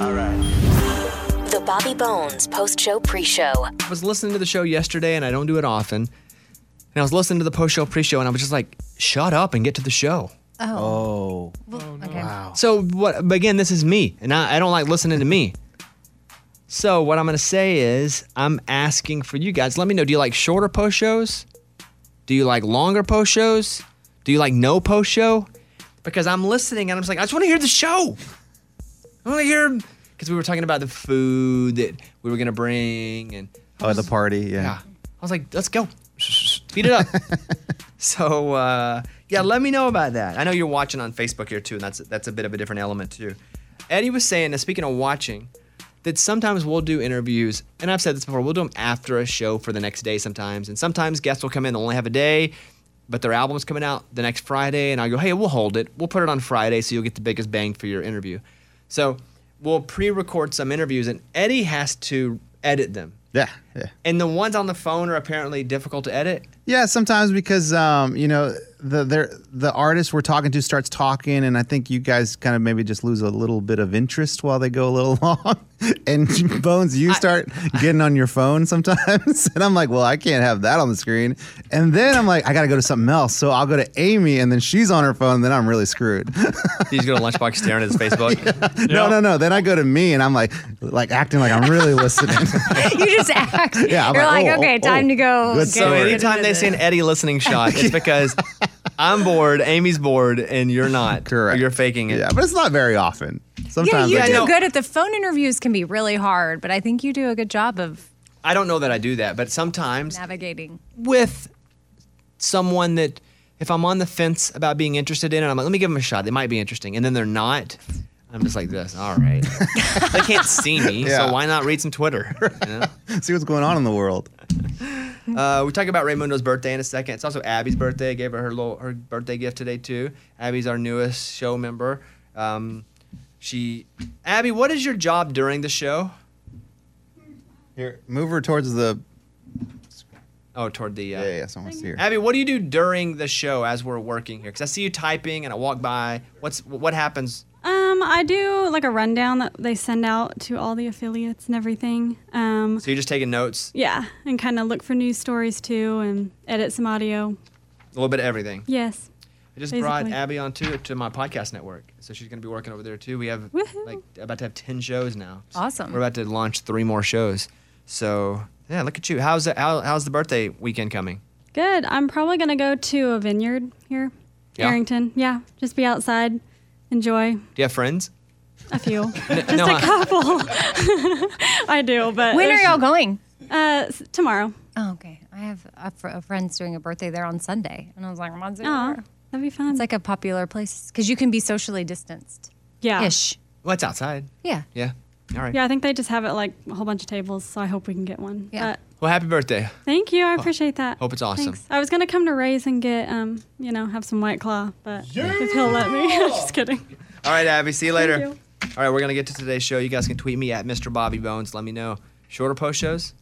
All right. The Bobby Bones post show pre show. I was listening to the show yesterday, and I don't do it often. And I was listening to the post show pre show, and I was just like, shut up and get to the show. Oh. oh. oh okay. So what? But again, this is me, and I, I don't like listening to me. So what I'm gonna say is, I'm asking for you guys. Let me know. Do you like shorter post shows? Do you like longer post shows? Do you like no post show? Because I'm listening and I'm just like, I just want to hear the show. I want to hear because we were talking about the food that we were gonna bring and Oh, the party. Yeah. yeah. I was like, let's go. Speed it up. so uh, yeah, let me know about that. I know you're watching on Facebook here too, and that's that's a bit of a different element too. Eddie was saying, now speaking of watching, that sometimes we'll do interviews, and I've said this before, we'll do them after a show for the next day sometimes, and sometimes guests will come in, they'll only have a day, but their album's coming out the next Friday, and I'll go, hey, we'll hold it, we'll put it on Friday, so you'll get the biggest bang for your interview. So we'll pre-record some interviews, and Eddie has to edit them. Yeah. Yeah. And the ones on the phone are apparently difficult to edit. Yeah, sometimes because um, you know the the the artist we're talking to starts talking, and I think you guys kind of maybe just lose a little bit of interest while they go a little long. and Bones, you start getting on your phone sometimes, and I'm like, well, I can't have that on the screen. And then I'm like, I got to go to something else, so I'll go to Amy, and then she's on her phone, and then I'm really screwed. He's going to lunchbox staring at his Facebook. no, no, no. Then I go to me, and I'm like, like acting like I'm really listening. you just act. Yeah, I'm You're like, like, oh, okay, oh, time oh, to go. good get So story. anytime they see an Eddie listening shot, it's because I'm bored, Amy's bored, and you're not. Correct. You're faking it. yeah, but it's not very often. Yeah, Sometimes you I do just- good at the phone interviews. Can be really hard, but I think you do a good job of I don't know that I do that, but sometimes navigating. with someone that if I'm on the fence about being interested in it, I'm like, let me give them a shot. They might be interesting. And then they're not. I'm just like this. All right. they can't see me, Yeah. so why not read some Twitter? you know? see what's going on in the world. Uh, we talk about Raymundo's birthday in a second. It's also Abby's birthday. I gave her her little her birthday gift today too. Abby's our newest show member. Um, she, Abby, what is your job during the show? Here, move her towards the. Oh, toward the. Uh, Yeah, yeah, someone see her. Abby, what do you do during the show as we're working here? Because I see you typing and I walk by. What's what happens? Um, I do like a rundown that they send out to all the affiliates and everything. Um, So you're just taking notes, yeah, and kind of look for news stories too, and edit some audio. a little bit of everything. Yes. I just brought Abby on to to my podcast network, so she's going to be working over there too. We have Woohoo. like about to have ten shows now. Awesome. We're about to launch three more shows. So yeah, look at you. How's the, how, how's the birthday weekend coming? Good. I'm probably gonna go to a vineyard here, Yeah? Arrington. Yeah, just be outside, enjoy Do you have friends? a few, just no, a I- couple. I do, but When are y'all going? Uh, s- tomorrow. Oh, okay. I have a, fr- a friend's doing a birthday there on Sunday, and I was like, I'm on Oh, that'd be fun. It's like a popular place because you can be socially distanced. yeah, Ish. Well, it's outside. Yeah. Yeah. All right. yeah. I think they just have it like a whole bunch of tables, so I hope we can get one. Yeah. But Well, happy birthday. Thank you. I appreciate that. hope it's awesome. Thanks. I was gonna come to Ray's and get um, you know, have some white claw, but if he'll let me, just kidding. All right, Abby. See you later. you. All right, we're gonna get to today's show. You guys can tweet me at Mr. Bobby Bones. Let me know. Shorter post shows.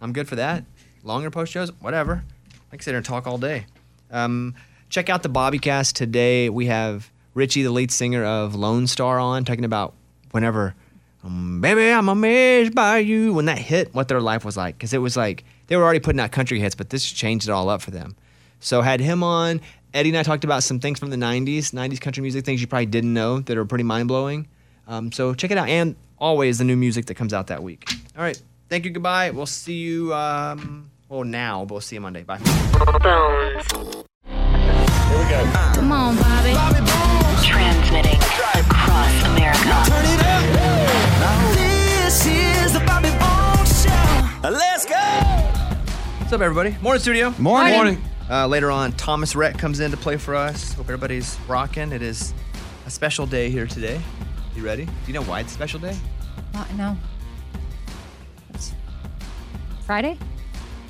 I'm good for that. Longer post shows, whatever. I can sit here and talk all day. Um, check out the Bobbycast today. We have Richie, the lead singer of Lonestar, on talking about whenever, baby, I'm amazed by you. When that hit, what their life was like, because it was like they were already putting out country hits, but this changed it all up for them. So had him on. Eddie and I talked about some things from the '90s, '90s country music, things you probably didn't know that are pretty mind blowing. Um, so check it out, and always the new music that comes out that week. All right, thank you. Goodbye. We'll see you. Um, well, now, but we'll see you Monday. Bye. Bones. Here we go. Come on, Bobby. Transmitting across America. Let's go. What's up, everybody? Morning, studio. Morning. Morning. Uh, later on, Thomas Rhett comes in to play for us. Hope everybody's rocking. It is a special day here today. You ready? Do you know why it's a special day? What? No. It's Friday?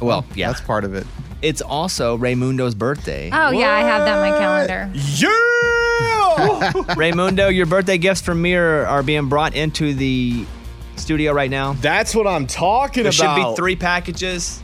Well, yeah. That's part of it. It's also Raymundo's birthday. Oh, yeah, I have that on my calendar. Yeah. Raymundo, your birthday gifts from me are, are being brought into the studio right now. That's what I'm talking about. There should be three packages.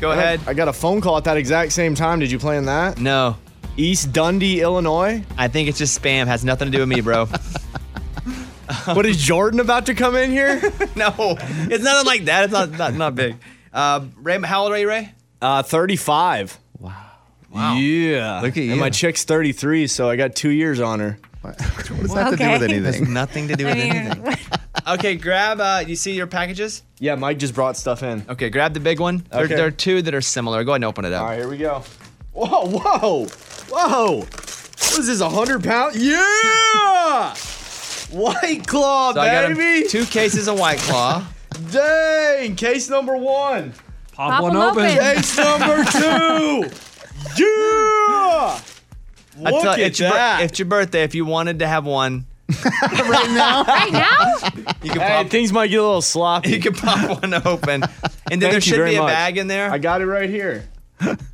Go I- ahead. I got a phone call at that exact same time. Did you plan that? No, East Dundee, Illinois. I think it's just spam. Has nothing to do with me, bro. what is Jordan about to come in here? no, it's nothing like that. It's not not, not big. Uh, Ray, how old are you, Ray? Uh, 35. Wow. Wow. Yeah. Look at you. And my chick's 33, so I got two years on her. What does that have to do with Okay. Has anything? nothing to do with I mean, anything. Okay, grab. Uh, you see your packages? Yeah, Mike just brought stuff in. Okay, grab the big one. There, Okay. there are two that are similar. Go ahead and open it up. All right, here we go. Whoa, whoa, whoa. What is this, 100 pounds? Yeah! White Claw, So I got baby! two cases of White Claw. Dang! Case number one. Pop one open. Case number two. Yeah! I Look tell- at it's, your, that. it's your birthday. If you wanted to have one, right now? Right now? you could Hey, pop. things might get a little sloppy. You can pop one open, and then there Thank you should very be a much. bag in there. I got it right here.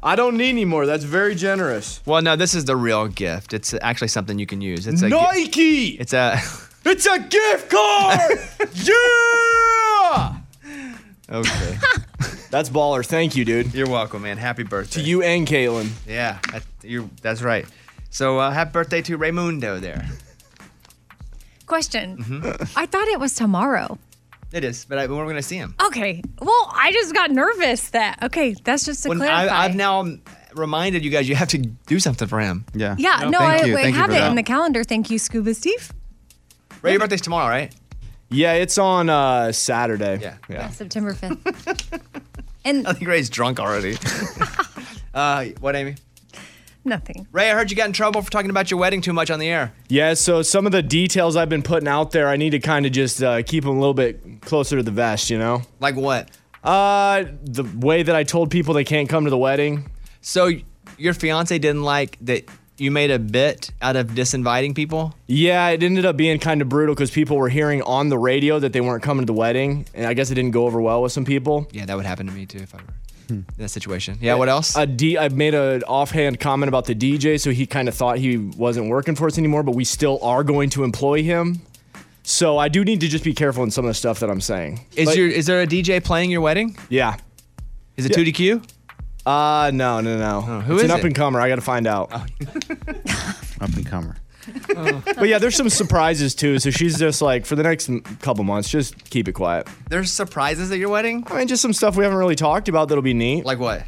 I don't need any more. That's very generous. well, no, this is the real gift. It's actually something you can use. It's a. gi- Nike! It's a. It's a gift card! yeah! Okay. That's baller. Thank you, dude. You're welcome, man. Happy birthday. To you and Caitlin. Yeah, that, you. That's right. So uh, happy birthday to Raymundo there. Question. Mm-hmm. I thought it was tomorrow. It is, but I, we're gonna see him. Okay. Well, I just got nervous that. Okay, that's just to When clarify. I, I've now reminded you guys you have to do something for him. Yeah. Yeah, no, thank I, you. I Thank you have it that. in the calendar. Thank you, Scuba Steve. Ray, your birthday's tomorrow, right? Yeah, it's on uh, Saturday. Yeah. Yeah. September 5th. and I think Ray's drunk already. uh, what, Amy? Nothing. Ray, I heard you got in trouble for talking about your wedding too much on the air. Yeah, so some of the details I've been putting out there, I need to kind of just uh, keep them a little bit closer to the vest, you know? Like what? Uh, the way that I told people they can't come to the wedding. So your fiance didn't like that you made a bit out of disinviting people? Yeah, it ended up being kind of brutal because people were hearing on the radio that they weren't coming to the wedding, and I guess it didn't go over well with some people. Yeah, that would happen to me too if I were in that situation. Yeah, what else? A D, I made an offhand comment about the DJ, so he kind of thought he wasn't working for us anymore, but we still are going to employ him. So I do need to just be careful in some of the stuff that I'm saying. is But- your is there a DJ playing your wedding? yeah? Is it Yeah. 2DQ? Uh, no, no, no. who it's is an it? up and comer. I got to find out. Up and comer. But yeah, there's some surprises too. So she's just like, for the next m- couple months, just keep it quiet. There's surprises at your wedding? I mean, just some stuff we haven't really talked about that'll be neat. Like what?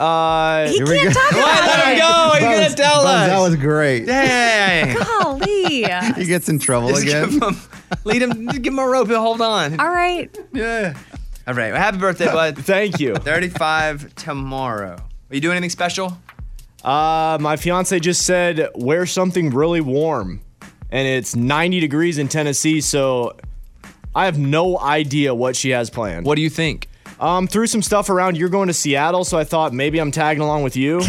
Uh, He Here we can't talk What? about Let him it. go. He's gonna was- tell us. That was great. Dang. Golly. He gets in trouble Just again. give him, lead him. Give him a rope. He'll hold on. All right. Yeah. All right. Well, happy birthday, bud. thank you. 35 tomorrow. Are you doing anything special? Uh, my fiance just said wear something really warm, and it's 90 degrees in Tennessee, so I have no idea what she has planned. What do you think? Um, threw some stuff around. You're going to Seattle, so I thought maybe I'm tagging along with you.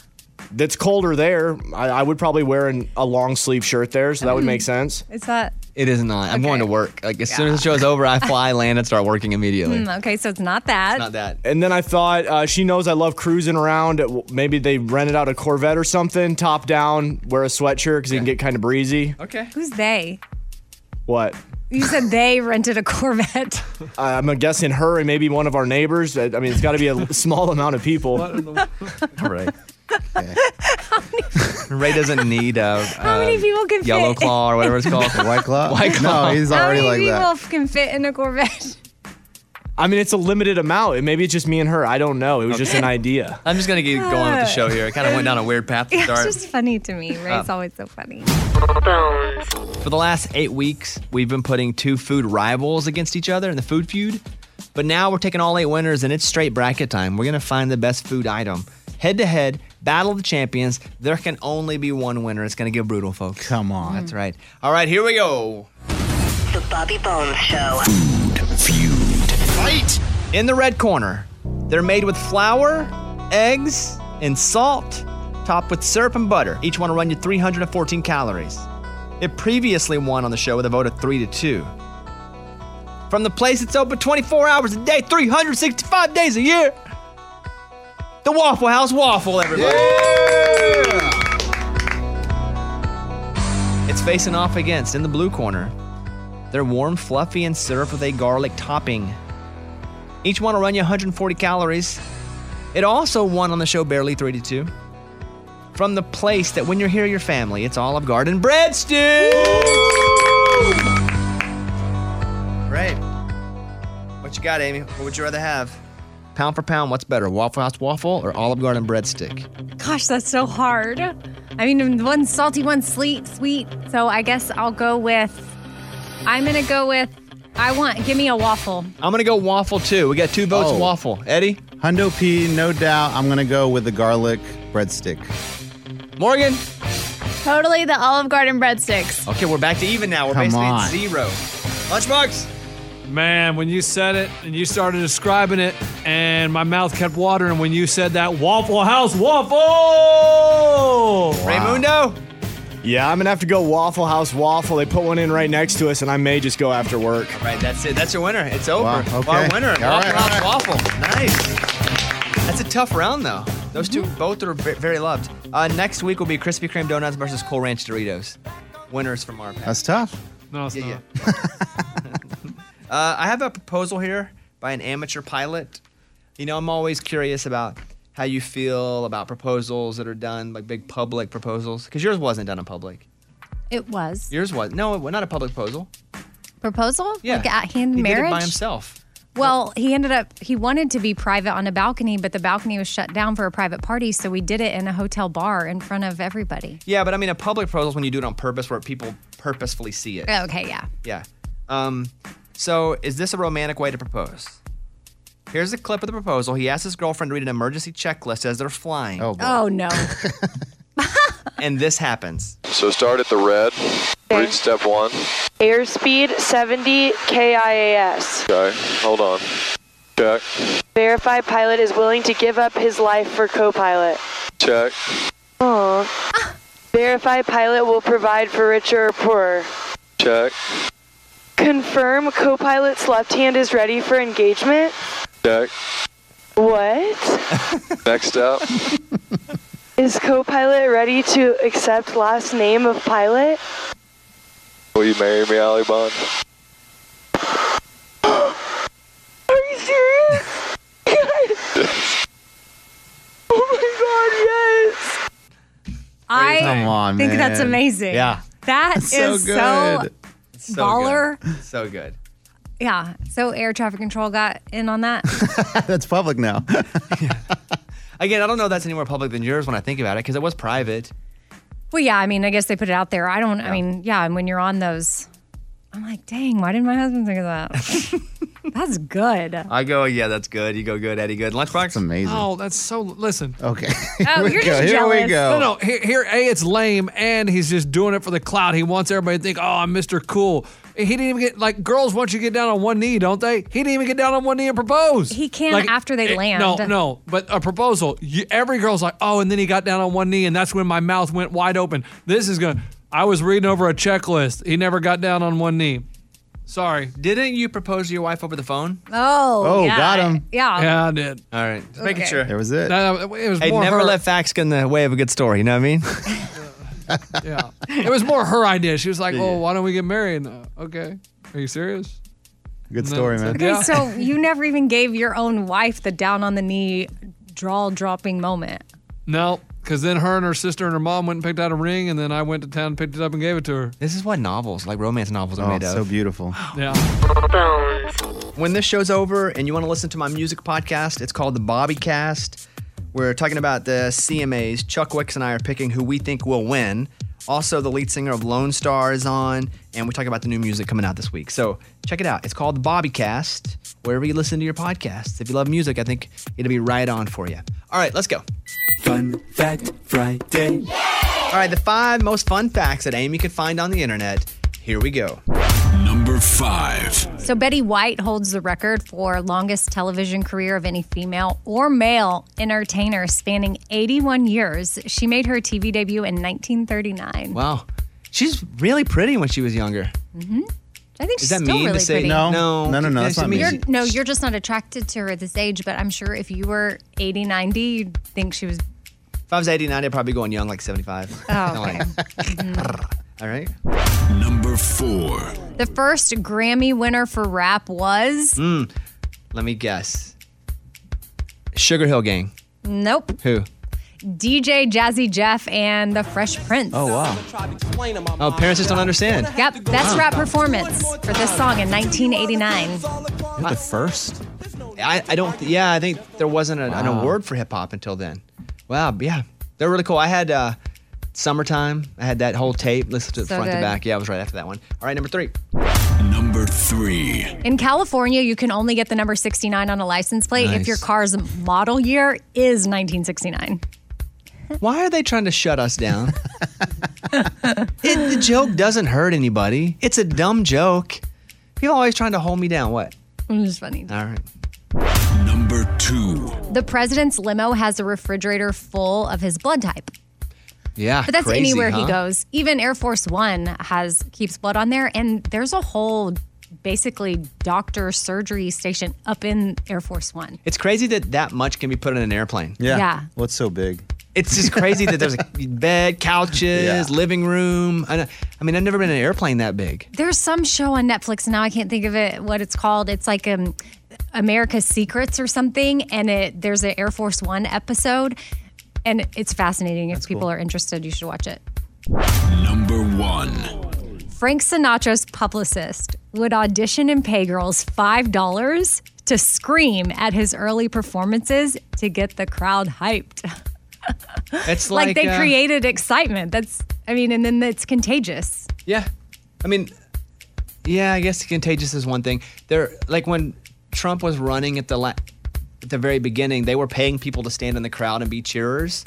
That's colder there. I, I would probably wear an, a long sleeve shirt there, so that would make sense. Is that It is not. I'm going to work. Like as soon as the show's over, I fly, land, and start working immediately. Mm, okay? So it's not that. Not that. And then I thought uh, she knows I love cruising around. Maybe they rented out a Corvette or something, top down, wear a sweatshirt because it can get kind of breezy. Okay. Who's they? What? You said they rented a Corvette. Uh, I'm guessing her and maybe one of our neighbors. I I mean, it's got to be a small amount of people. All right. Ray doesn't need a, How many people can yellow fit? claw or whatever it's called. White Claw? White Claw. No, he's How already many like people that. can fit in a Corvette? I mean, it's a limited amount. Maybe it's just me and her. I don't know. It was just an idea. I'm just gonna get going with the show here. It kind of went down a weird path to It's start. just funny to me. Uh, Ray's always so funny. For the last eight weeks, we've been putting two food rivals against each other in the food feud. But now we're taking all eight winners and it's straight bracket time. We're going to find the best food item. Head to head, battle of the champions. There can only be one winner. It's going to get brutal, folks. Come on. That's right. All right, here we go. The Bobby Bones Show. Food feud. Fight! In the red corner, they're made with flour, eggs, and salt, topped with syrup and butter. Each one will run you 314 calories. It previously won on the show with a vote of 3 to 2. From the place that's open 24 hours a day, 365 days a year the Waffle House waffle, everybody. Yeah! It's facing off against, in the blue corner, they're warm, fluffy, and served with a garlic topping. Each one will run you 140 calories. It also won on the show Barely 32 from the place that when you're here, your family, it's Olive Garden breadsticks. stew. Great. What you got, Amy? What would you rather have? Pound for pound, what's better, Waffle House waffle or Olive Garden breadstick? Gosh, that's so hard. I mean, one's salty, one's sweet, sweet. So I guess I'll go with. I'm gonna go with. I want. Give me a waffle. I'm gonna go waffle too. We got two votes Oh. waffle. Eddie, Hundo P, no doubt. I'm gonna go with the garlic breadstick. Morgan. Totally the Olive Garden breadsticks. Okay, we're back to even now. We're Come basically on. at zero. Lunchbox. Man, when you said it and you started describing it, and my mouth kept watering when you said that Waffle House waffle. Raymundo. Yeah, I'm gonna have to go Waffle House waffle. They put one in right next to us, and I may just go after work. Right, that's it. That's your winner. It's over. Wow, okay. Our winner. All Waffle right, House all waffle. Nice. That's a tough round though. Those two both are very loved. Uh, next week will be Krispy Kreme donuts versus Cool Ranch Doritos. Winners from our pack. That's tough. No, it's Yeah, not. Uh, I have a proposal here by an amateur pilot. You know, I'm always curious about how you feel about proposals that are done, like big public proposals, because yours wasn't done in public. It was Yours was no, it was not a public proposal. proposal. Yeah, Like at hand he marriage. did it by himself. Well, he ended up he wanted to be private on a balcony, but the balcony was shut down for a private party, so we did it in a hotel bar in front of everybody. Yeah, but I mean, a public proposal is when you do it on purpose, where people purposefully see it. Okay, yeah. Yeah. Um, so is this a romantic way to propose? Here's a clip of the proposal. He asked his girlfriend to read an emergency checklist as they're flying, Oh, boy. Oh no. and this happens. So start at the red. Read step one. Airspeed 70 KIAS. Okay, hold on. Check. Verify pilot is willing to give up his life for co-pilot. Check. Aw. Verify pilot will provide for richer or poorer. Check. Confirm co-pilot's left hand is ready for engagement. Check. What? Next up. Is co-pilot ready to accept last name of pilot? Will you marry me, Ali Bond? Are you serious? Yes. Oh my god, yes. I Come on, think that's amazing. Yeah. That is So so, good. So baller. Good. So good. Yeah. So air traffic control got in on that. That's public now. Again, I don't know if that's any more public than yours when I think about it, because it was private. well, yeah. I mean, I guess they put it out there. I don't. I mean, yeah. And when you're on those, I'm like, dang, why didn't my husband think of that? That's good. I go, yeah, that's good. You go, good, Eddie, good. Lunchbox. That's amazing. Oh, that's so. Listen. Okay. Oh, Here we you're go. just Here we jealous. go. No, no. Here, here, A, it's lame, and he's just doing it for the clout. He wants everybody to think, oh, I'm Mr. Cool. He didn't even get, like, girls want you to get down on one knee, don't they? He didn't even get down on one knee and propose. He can Like, after they eh, land. No, no. But a proposal, you, every girl's like, oh, and then he got down on one knee, and that's when my mouth went wide open. This is going to, I was reading over a checklist. He never got down on one knee. Sorry. Didn't you propose to your wife over the phone? Oh. Oh, yeah. got him. Yeah. Yeah, I did. All right, just making sure. There was it. No, no, it was Hey, more never her, let facts get in the way of a good story. You know what I mean? Yeah. It was more her idea. She was like, oh, why don't we get married? Uh, okay. Are you serious? Good story, man. okay. Okay, Yeah. so you never even gave your own wife the down on the knee, draw dropping moment. No, because then her and her sister and her mom went and picked out a ring, and then I went to town, and picked it up, and gave it to her. this is what novels, like romance novels, are Oh, made so beautiful. Yeah. when this show's over and you want to listen to my music podcast, it's called the Bobby Cast. We're talking about the CMAs. Chuck Wicks and I are picking who we think will win. Also, the lead singer of Lonestar is on, and we talk about the new music coming out this week. So check it out. It's called the Bobby Cast. Wherever you listen to your podcasts. If you love music, I think it'll be right on for you. All right, let's go. Fun Fact Friday. All right, the five most fun facts that Amy could find on the internet. Here we go. Number five. So Betty White holds the record for longest television career of any female or male entertainer spanning 81 years. She made her TV debut in 1939. Wow. She's really pretty when she was younger. Mm-hmm. I think Is she's that still mean really to say pretty. no? No, no, no, no, that's not mean, mean. You're, no, you're just not attracted to her at this age, but I'm sure if you were 80, 90, you'd think she was. If I was 89, I'd probably go on young, like 75. Oh, okay. All right. Number four. the first Grammy winner for rap was. Mm. Let me guess. Sugarhill Gang. Nope. Who? DJ Jazzy Jeff and the Fresh Prince. Oh, wow. Oh, parents just don't understand. Yep, best rap performance for this song in 1989. the first? I, I don't. Yeah, I think there wasn't a, an award for hip hop until then. Wow. Yeah, they're really cool. I had uh, summertime. I had that whole tape. Listen to it So front to good. back. Yeah, I was right after that one. All right, number three. Number three. In California, you can only get the number 69 on a license plate if your car's model year is 1969. Why are they trying to shut us down? it, the joke doesn't hurt anybody. It's a dumb joke. People always trying to hold me down. What? It's just funny. All right. Number two. The president's limo has a refrigerator full of his blood type. Yeah. But that's crazy, anywhere he goes. Even Air Force One has keeps blood on there, and there's a whole basically doctor surgery station up in Air Force One. It's crazy that that much can be put in an airplane. Yeah. Yeah. What's so big? It's just crazy that there's a bed, couches, Yeah. living room. I, I mean, I've never been in an airplane that big. There's some show on Netflix now. I can't think of it. What it's called? It's like um, America's Secrets or something. And it there's an Air Force One episode, and it's fascinating. if people are interested, you should watch it. Number one. Frank Sinatra's publicist would audition and pay girls five dollars to scream at his early performances to get the crowd hyped. It's like, like, they uh, created excitement. That's I mean, and then it's contagious. Yeah. I mean, yeah, I guess contagious is one thing. There, like when Trump was running at the la- at the very beginning, they were paying people to stand in the crowd and be cheerers.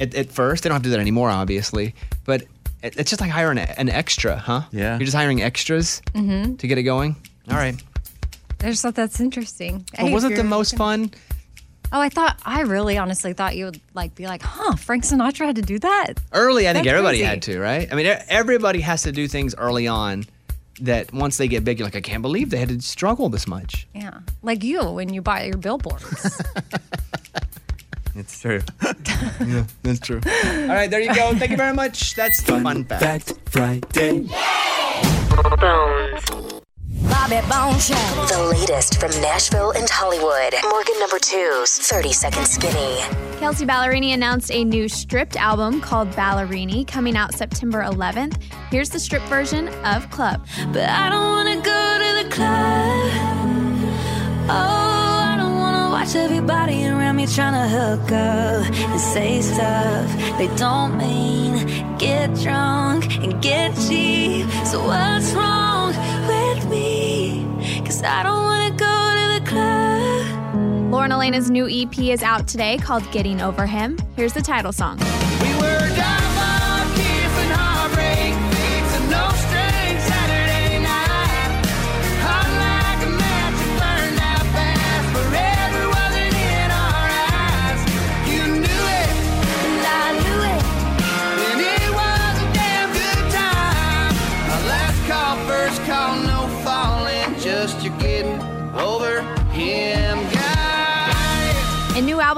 At, at first, they don't have to do that anymore, obviously. But it, it's just like hiring a, an extra, huh? Yeah. You're just hiring extras Mm-hmm. to get it going. All right. I just thought that's interesting. But Hey, wasn't the you're most fun? Oh, I thought I really honestly thought you would like be like, huh? Frank Sinatra had to do that. Early, I think everybody crazy. had to, right? I mean, everybody has to do things early on that once they get big, you're like, I can't believe they had to struggle this much. Yeah, like you when you buy your billboards. It's true. yeah, that's true. All right, there you go. Thank you very much. That's the fun fact. Friday. Bobby Bone The latest from Nashville and Hollywood. Morgan number two's 30 Second Skinny. Kelsea Ballerini announced a new stripped album called Ballerini coming out September 11th. Here's the stripped version of Club. But I don't wanna go to the club. Oh, I don't wanna watch everybody around me trying to hook up and say stuff they don't mean. Get drunk and get cheap. So what's wrong with me? Cause I don't wanna go to the club. Lauren Alaina's new EP is out today called Getting Over Him. Here's the title song. We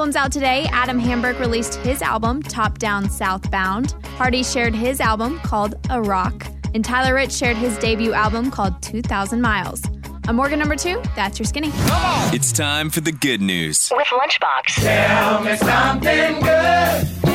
A album's out today. Adam Hambrick released his album, Top Down Southbound. Hardy shared his album called A Rock. And Tyler Rich shared his debut album called 2000 Miles. I'm Morgan number two. That's your skinny. It's time for the good news. With Lunchbox. Tell me something good.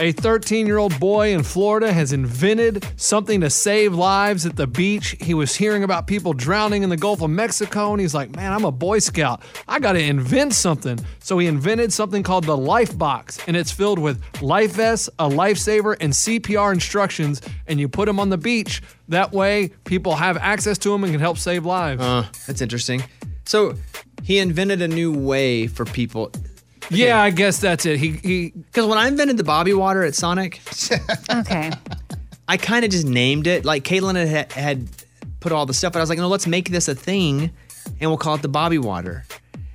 A 13 year old boy in Florida has invented something to save lives at the beach. He was hearing about people drowning in the Gulf of Mexico and he's like, Man, I'm a Boy Scout. I got to invent something. So he invented something called the Life Box, and it's filled with life vests, a lifesaver, and CPR instructions. And you put them on the beach. That way, people have access to them and can help save lives. Uh, that's interesting. So he invented a new way for people. Yeah, I guess that's it. He he because when I invented the Bobby Water at Sonic, okay, I kind of just named it. Like Caitlin had, had put all the stuff, but I was like, no, let's make this a thing, and we'll call it the Bobby Water.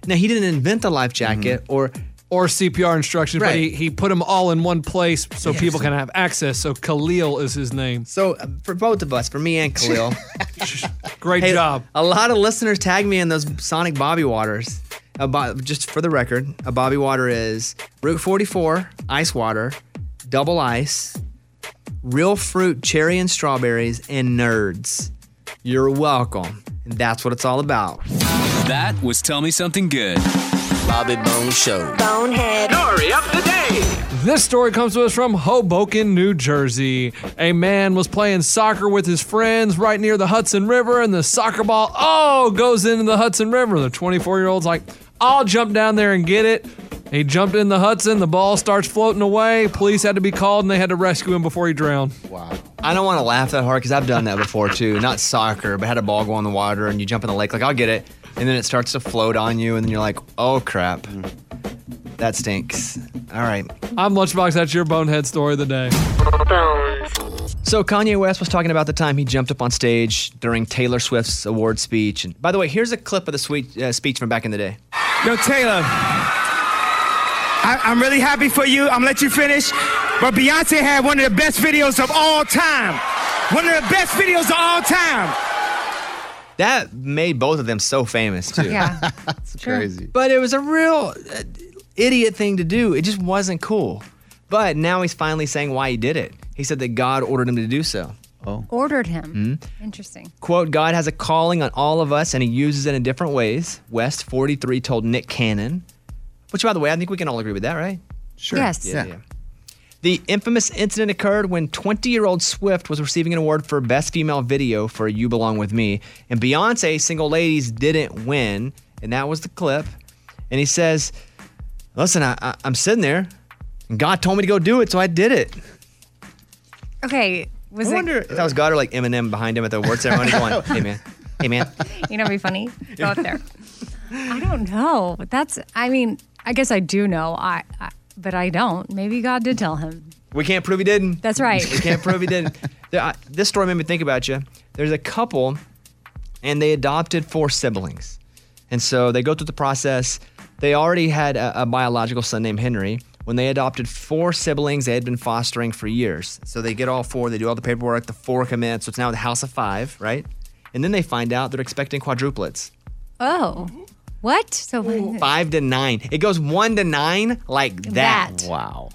Now he didn't invent the life jacket or or CPR instructions, but Right. he, he put them all in one place so Yeah, people so- can have access. So Khalil is his name. So uh, for both of us, for me and Khalil, great Hey, job. A lot of listeners tag me in those Sonic Bobby Waters. A bo- just for the record, a Bobby Water is Route 44 ice water, double ice, real fruit, cherry and strawberries, and nerds. You're welcome. And that's what it's all about. That was Tell Me Something Good. Bobby Bone Show. Bonehead. Story of the day. This story comes to us from Hoboken, New Jersey. A man was playing soccer with his friends right near the Hudson River, and the soccer ball, oh, goes into the Hudson River. The 24 year old's like, I'll jump down there and get it. He jumped in the Hudson, the ball starts floating away. Police had to be called and they had to rescue him before he drowned. Wow. I don't want to laugh that hard because I've done that before too. Not soccer, but had a ball go in the water and you jump in the lake. Like, I'll get it. And then it starts to float on you, and then you're like, oh crap. That stinks. All right. I'm Lunchbox. That's your bonehead story of the day. So Kanye West was talking about the time he jumped up on stage during Taylor Swift's award speech. And by the way, here's a clip of the sweet uh, speech from back in the day. Yo, Taylor, I, I'm really happy for you. I'm gonna let you finish. But Beyonce had one of the best videos of all time. One of the best videos of all time. That made both of them so famous too. Yeah. It's crazy. But it was a real uh, idiot thing to do. It just wasn't cool. But now he's finally saying why he did it. He said that God ordered him to do so. Oh. Ordered him. Mhm. Interesting. Quote, God has a calling on all of us and he uses it in different ways. West 43 told Nick Cannon, which by the way, I think we can all agree with that, right? Sure. Yes. Yeah, Yeah. yeah. The infamous incident occurred when 20 year old Swift was receiving an award for Best Female Video for You Belong With Me. And Beyonce, Single Ladies, didn't win. And that was the clip. And he says, Listen, I, I, I'm sitting there and God told me to go do it, so I did it. Okay. Was I it? wonder if that was God or like Eminem behind him at the award ceremony going, Hey man, hey man. You know, it'd be funny. Go out there. I don't know. But that's. I mean, I guess I do know. I, I but I don't. Maybe God did tell him. We can't prove he didn't. That's right. We can't prove he didn't. There- I- this story made me think about you. There's a couple, and they adopted four siblings, and so they go through the process. They already had a, a biological son named Henry. When they adopted four siblings, they had been fostering for years. So they get all four. They do all the paperwork. The four come in. So it's now the house of five, right? And then they find out they're expecting quadruplets. Oh, what? So Five to nine. It goes one to nine like that. That. Wow.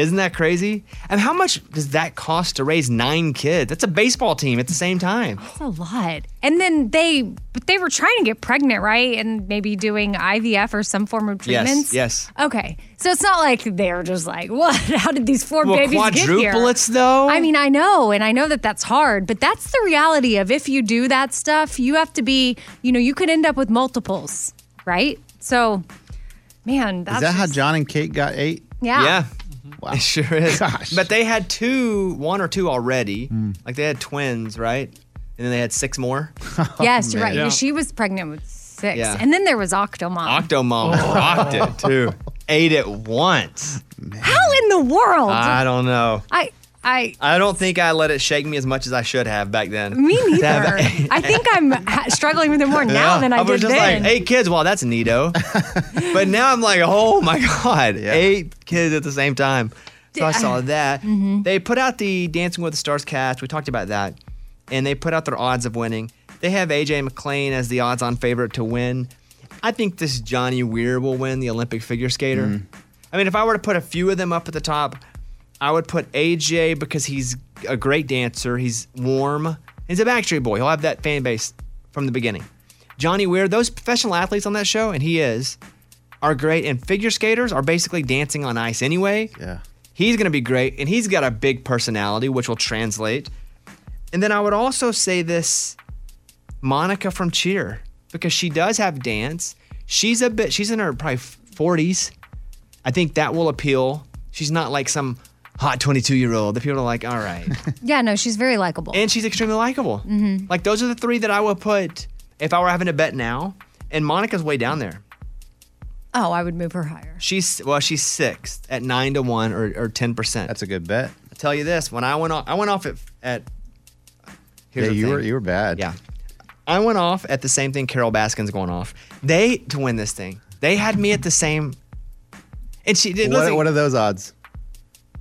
Isn't that crazy? And how much does that cost to raise nine kids? That's a baseball team at the same time. That's a lot. And then they, but they were trying to get pregnant, right? And maybe doing IVF or some form of treatments. Yes, Yes. Okay, so it's not like they're just like, what? How did these four Well, babies get here? quadruplets, though? I mean, I know, and I know that that's hard, but that's the reality of if you do that stuff, you have to be, you know, you could end up with multiples, right? So, man, that's Is that how Jon and Kate got eight? Yeah. Yeah. Wow. It sure is. But they had two, one or two already. Like they had twins, right? And then they had six more. yes, you're right. man. because She was pregnant with six, Yeah. and then there was Octomom. Octomom rocked it too. Ate it once. How in the world? I don't know. I, I, I don't think I let it shake me as much as I should have back then. me neither. I think I'm ha- struggling with it more now Yeah. than I, I was did just then. like eight kids. Well, that's neato. but now I'm like, oh my god, eight kids at the same time. So I saw that. Mm-hmm. They put out the Dancing with the Stars cast. We talked about that, and they put out their odds of winning. They have AJ McLean as the odds-on favorite to win. I think this Johnny Weir will win the Olympic figure skater. Mm. I mean, if I were to put a few of them up at the top, I would put AJ because he's a great dancer. He's warm. He's a Backstreet Boy. He'll have that fan base from the beginning. Johnny Weir, those professional athletes on that show, and he is, are great. And figure skaters are basically dancing on ice anyway. Yeah. He's going to be great. And he's got a big personality, which will translate. And then I would also say this Monica from Cheer, because she does have dance. She's a bit, she's in her probably 40s. I think that will appeal. She's not like some hot 22 year old. The people are like, all right. yeah, no, she's very likable. and she's extremely likable. Mhm. Like, those are the three that I would put if I were having to bet now. And Monica's way down there. Oh, I would move her higher. She's well, she's sixth at nine to one or, or ten percent. That's a good bet. I tell you this: when I went off, I went off at. at here's yeah, the you thing. were you were bad. Yeah, I went off at the same thing. Carole Baskin's going off. They to win this thing. They had me at the same. And she did. What, what are those odds?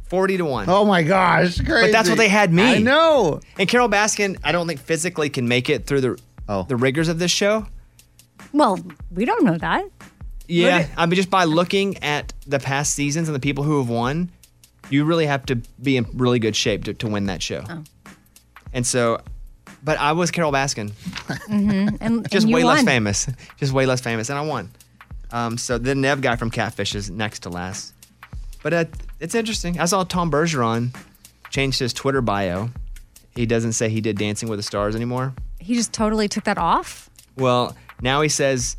Forty to one. Oh my gosh, But that's what they had me. I know. And Carole Baskin, I don't think physically can make it through the Oh. the rigors of this show. Well, we don't know that. Yeah, I mean, just by looking at the past seasons and the people who have won, you really have to be in really good shape to, to win that show. Oh. And so, but I was Carole Baskin, Mm-hmm. And just and you way less won. famous, just way less famous, and I won. Um, so the Nev guy from Catfish is next to last. But uh, it's interesting. I saw Tom Bergeron changed his Twitter bio. He doesn't say he did Dancing with the Stars anymore. He just totally took that off. Well, now he says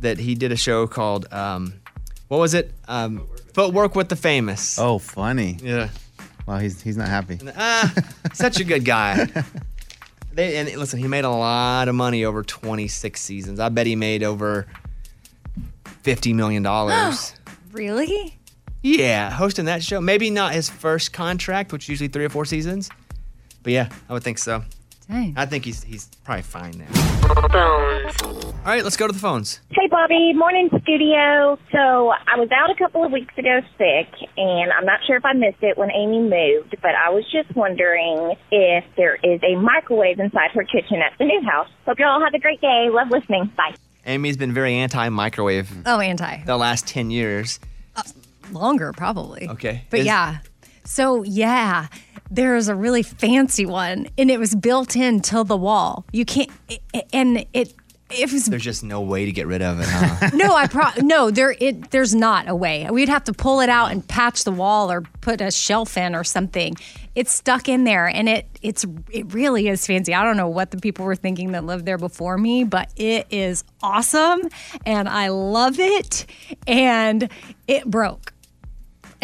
that he did a show called um, what was it? Um, Footwork with the Famous. Oh, funny. Yeah. Wow, he's he's not happy. Ah, such a good guy. They, and listen, he made a lot of money over 26 seasons. I bet he made over 50 million dollars. Really? Yeah, hosting that show. Maybe not his first contract, which is usually three or four seasons, but yeah, I would think so. Dang. I think he's he's probably fine now. All right, let's go to the phones. Hey, Bobby. Morning, studio. So I was out a couple of weeks ago sick, and I'm not sure if I missed it when Amy moved, but I was just wondering if there is a microwave inside her kitchen at the new house. Hope you all have a great day. Love listening. Bye. Amy's been very anti-microwave Oh, anti. the last 10 years. Uh, Longer, probably. Okay. But Is- yeah. So yeah, there's a really fancy one, and it was built into the wall. You can't, and it. It was There's just no way to get rid of it, huh? no, I pro no. There, it there's not a way. We'd have to pull it out and patch the wall or put a shelf in or something. It's stuck in there, and it it's it really is fancy. I don't know what the people were thinking that lived there before me, but it is awesome, and I love it. And it broke,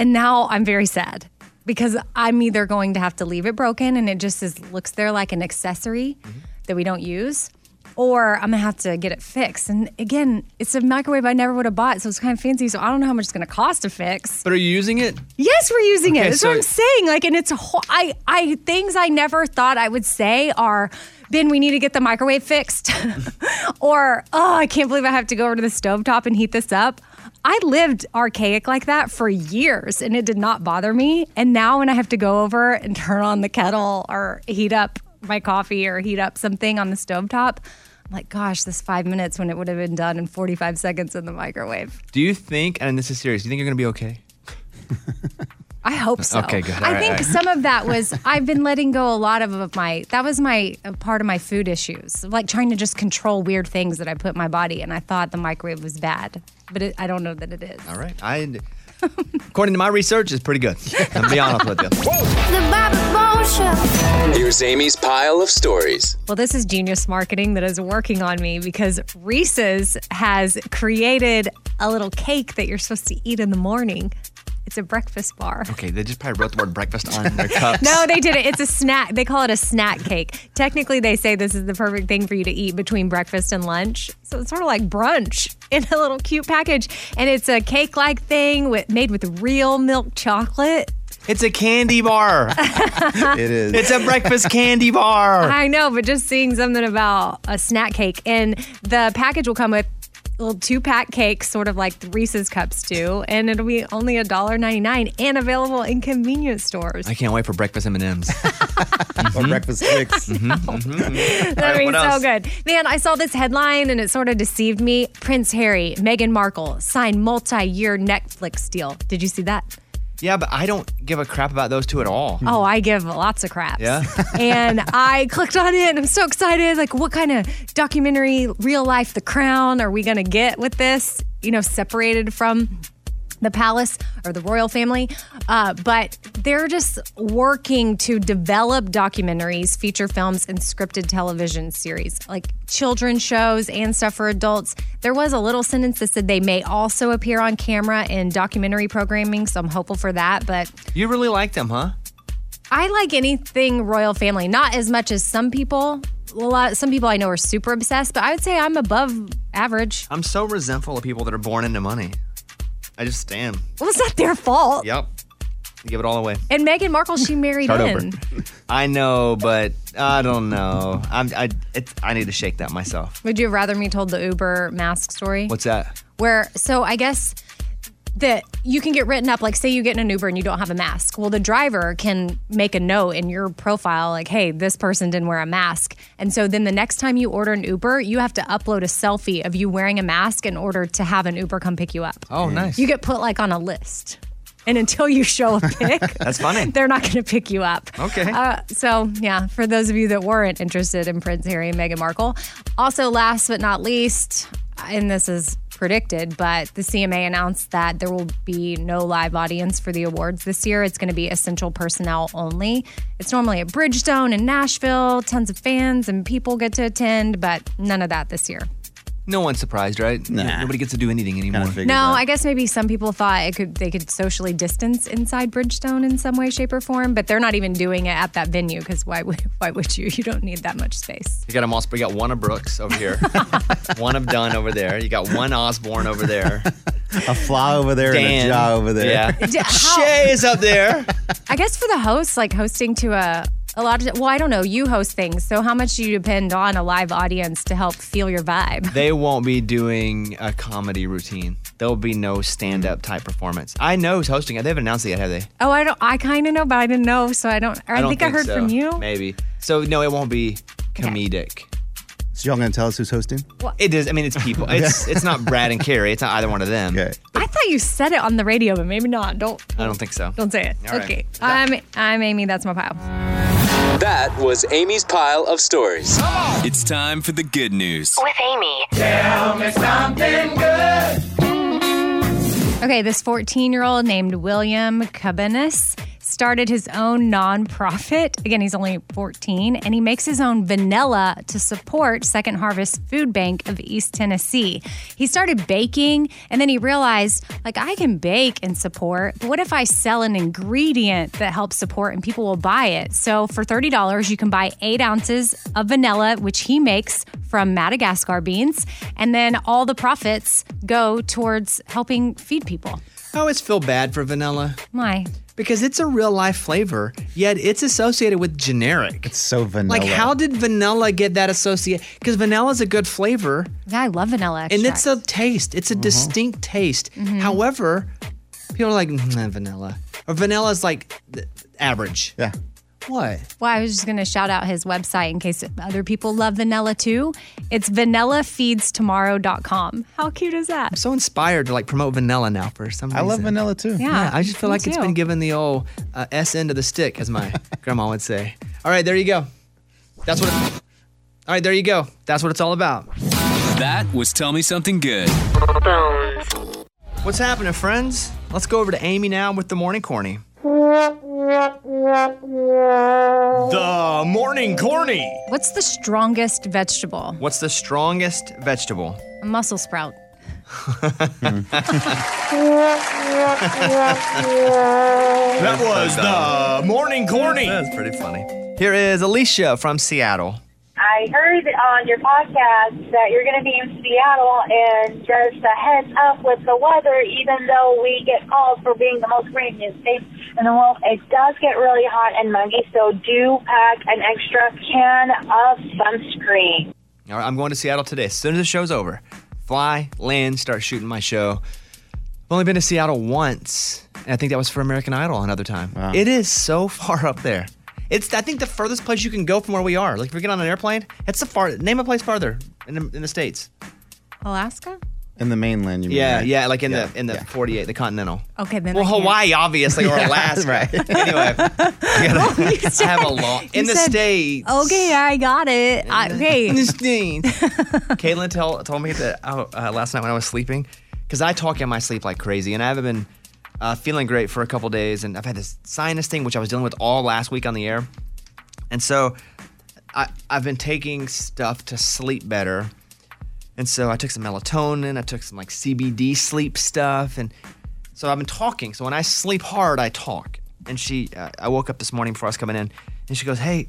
and now I'm very sad because I'm either going to have to leave it broken, and it just is looks there like an accessory mm-hmm. that we don't use or I'm gonna have to get it fixed. And again, it's a microwave I never would have bought, so it's kind of fancy. So I don't know how much it's gonna cost to fix. but are you using it? Yes, we're using it. That's so- what I'm saying. Like, and it's a whole, I, I things I never thought I would say are, Ben, we need to get the microwave fixed, or oh, I can't believe I have to go over to the stovetop and heat this up. I lived archaic like that for years, and it did not bother me. And now when I have to go over and turn on the kettle or heat up my coffee or heat up something on the stovetop. I'm like, gosh, this five minutes when it would have been done in 45 seconds in the microwave. Do you think, and this is serious, do you think you're going to be okay? I hope so. Okay, good. I right, think right. some of that was I've been letting go a lot of, of my that was my a part of my food issues, like trying to just control weird things that I put in my body, and I thought the microwave was bad, but it, I don't know that it is. All right. I, according to my research, it's pretty good. I'm be honest with you. The Bobby Here's Amy's pile of stories. Well, this is genius marketing that is working on me because Reese's has created a little cake that you're supposed to eat in the morning. It's a breakfast bar. Okay, they just probably wrote the word breakfast on their cups. No, they did it. It's a snack. They call it a snack cake. Technically, they say this is the perfect thing for you to eat between breakfast and lunch. So it's sort of like brunch in a little cute package. And it's a cake like thing with, made with real milk chocolate. It's a candy bar. it is. It's a breakfast candy bar. I know, but just seeing something about a snack cake. And the package will come with little two pack cakes, sort of like the Reese's cups do. And it'll be only $1.99 and available in convenience stores. I can't wait for breakfast M&Ms. or breakfast Twix. Mm-hmm, mm-hmm. That'd be what so good. Man, I saw this headline and it sort of deceived me. Prince Harry, Meghan Markle signed multi year Netflix deal. Did you see that? Yeah, but I don't give a crap about those two at all. Oh, I give lots of craps. Yeah? and I clicked on it and I'm so excited. Like, what kind of documentary, real life, The Crown are we going to get with this? You know, separated from the palace or the royal family. Uh, but they're just working to develop documentaries, feature films, and scripted television series, like children's shows and stuff for adults. There was a little sentence that said they may also appear on camera in documentary programming, so I'm hopeful for that. But You really like them, huh? I like anything royal family, not as much as some people. A lot, some people I know are super obsessed, but I would say I'm above average. I'm so resentful of people that are born into money. I just am. Well, it's not their fault. Yep. Give it all away. And Meghan Markle, she married Start in. over. I know, but I don't know. I'm, I, it's, I need to shake that myself. Would you have rather me told the Uber mask story? What's that? Where, so I guess that you can get written up, like say you get in an Uber and you don't have a mask. Well, the driver can make a note in your profile, like, hey, this person didn't wear a mask. And so then the next time you order an Uber, you have to upload a selfie of you wearing a mask in order to have an Uber come pick you up. Oh, nice. You get put like on a list. And until you show a pic, That's funny. they're not going to pick you up. Okay. Uh, so, yeah, for those of you that weren't interested in Prince Harry and Meghan Markle. Also, last but not least, and this is predicted, but the CMA announced that there will be no live audience for the awards this year. It's going to be essential personnel only. It's normally at Bridgestone in Nashville, tons of fans and people get to attend, but none of that this year. No one's surprised, right? Nah. Nobody gets to do anything anymore. No, I guess maybe some people thought it could they could socially distance inside Bridgestone in some way, shape, or form, but they're not even doing it at that venue because why would why would you? You don't need that much space. You got them all. You got one of Brooks over here, one of Dunn over there. You got one Osborne over there. A fly over there and a Dan. jaw over there. Yeah. How- Shay is up there. I guess for the hosts, like hosting to a a lot of well, I don't know. You host things, so how much do you depend on a live audience to help feel your vibe? They won't be doing a comedy routine. There'll be no stand-up type performance. I know who's hosting it. They haven't announced it yet, have they? Oh, I don't. I kind of know, but I didn't know, so I don't. Or I, don't think, I heard so. from you. Maybe. So no, it won't be comedic. So y'all gonna tell us who's hosting? It is. I mean, it's people. It's it's not Brad and Carrie. It's not either one of them. Okay. I thought you said it on the radio, but maybe not. Don't I don't think so. don't say it. All right. okay. I'm I'm Amy. That's my pile. That was Amy's pile of stories. It's time for the good news. With Amy. Tell me something good. Okay, this 14 year old named William Cabanis started his own nonprofit. Again, he's only 14, and he makes his own vanilla to support Second Harvest Food Bank of East Tennessee. He started baking, and then he realized, like, I can bake and support, but what if I sell an ingredient that helps support and people will buy it? So for $30, you can buy eight ounces of vanilla, which he makes from Madagascar beans, and then all the profits go towards helping feed people. I always feel bad for vanilla Why? Because it's a real life flavor, yet it's associated with generic. It's so vanilla. Like, how did vanilla get that associated? Because vanilla is a good flavor. Yeah, I love vanilla and it's a taste. It's a mm-hmm. distinct taste. Mm-hmm. However, people are like mm, "Nah, vanilla, or vanilla is like average. Yeah. What? well, I was just going to shout out his website in case other people love vanilla too. It's vanillafeedstomorrow.com. How cute is that? I'm so inspired to like promote vanilla now for some reason. I love vanilla too. Yeah, I just feel me like it's been given the old uh, S end of the stick, as my grandma would say. All right, there you go. That's what. It, all right, there you go. That's what it's all about. That was Tell Me Something Good. What's happening, friends? Let's go over to Amy now with the morning corny. The morning corny. What's the strongest vegetable? What's the strongest vegetable? A mussel sprout. Hmm. That was the morning corny. That's pretty funny. Here is Alicia from Seattle. I heard on your podcast that you're going to be in Seattle, and just a heads up with the weather, even though we get called for being the most rainiest state in the world, it does get really hot and muggy, so do pack an extra can of sunscreen. All right, I'm going to Seattle today. As soon as the show's over, fly, land, start shooting my show. I've only been to Seattle once, and I think that was for American Idol another time. It is so far up there. It's I think the furthest place you can go from where we are. Like if we get on an airplane, it's the far. Name a place farther in the, in the states. Alaska? In the mainland, you mean? Yeah, right? yeah, like in the in the 48, the continental. Okay, then Well, I can't. Hawaii, obviously, or Yeah, Alaska. right. Anyway, I, gotta- I have a long in the said, states. Okay, I got it. I, okay. In the states. Caitlin tell, told me that uh, uh, last night when I was sleeping, because I talk in my sleep like crazy, and I haven't been uh, feeling great for a couple days, and I've had this sinus thing which I was dealing with all last week on the air, and so I, I've been taking stuff to sleep better. And so I took some melatonin, I took some like CBD sleep stuff, and so I've been talking. So when I sleep hard, I talk. And she, uh, I woke up this morning before I was coming in, and she goes, "Hey,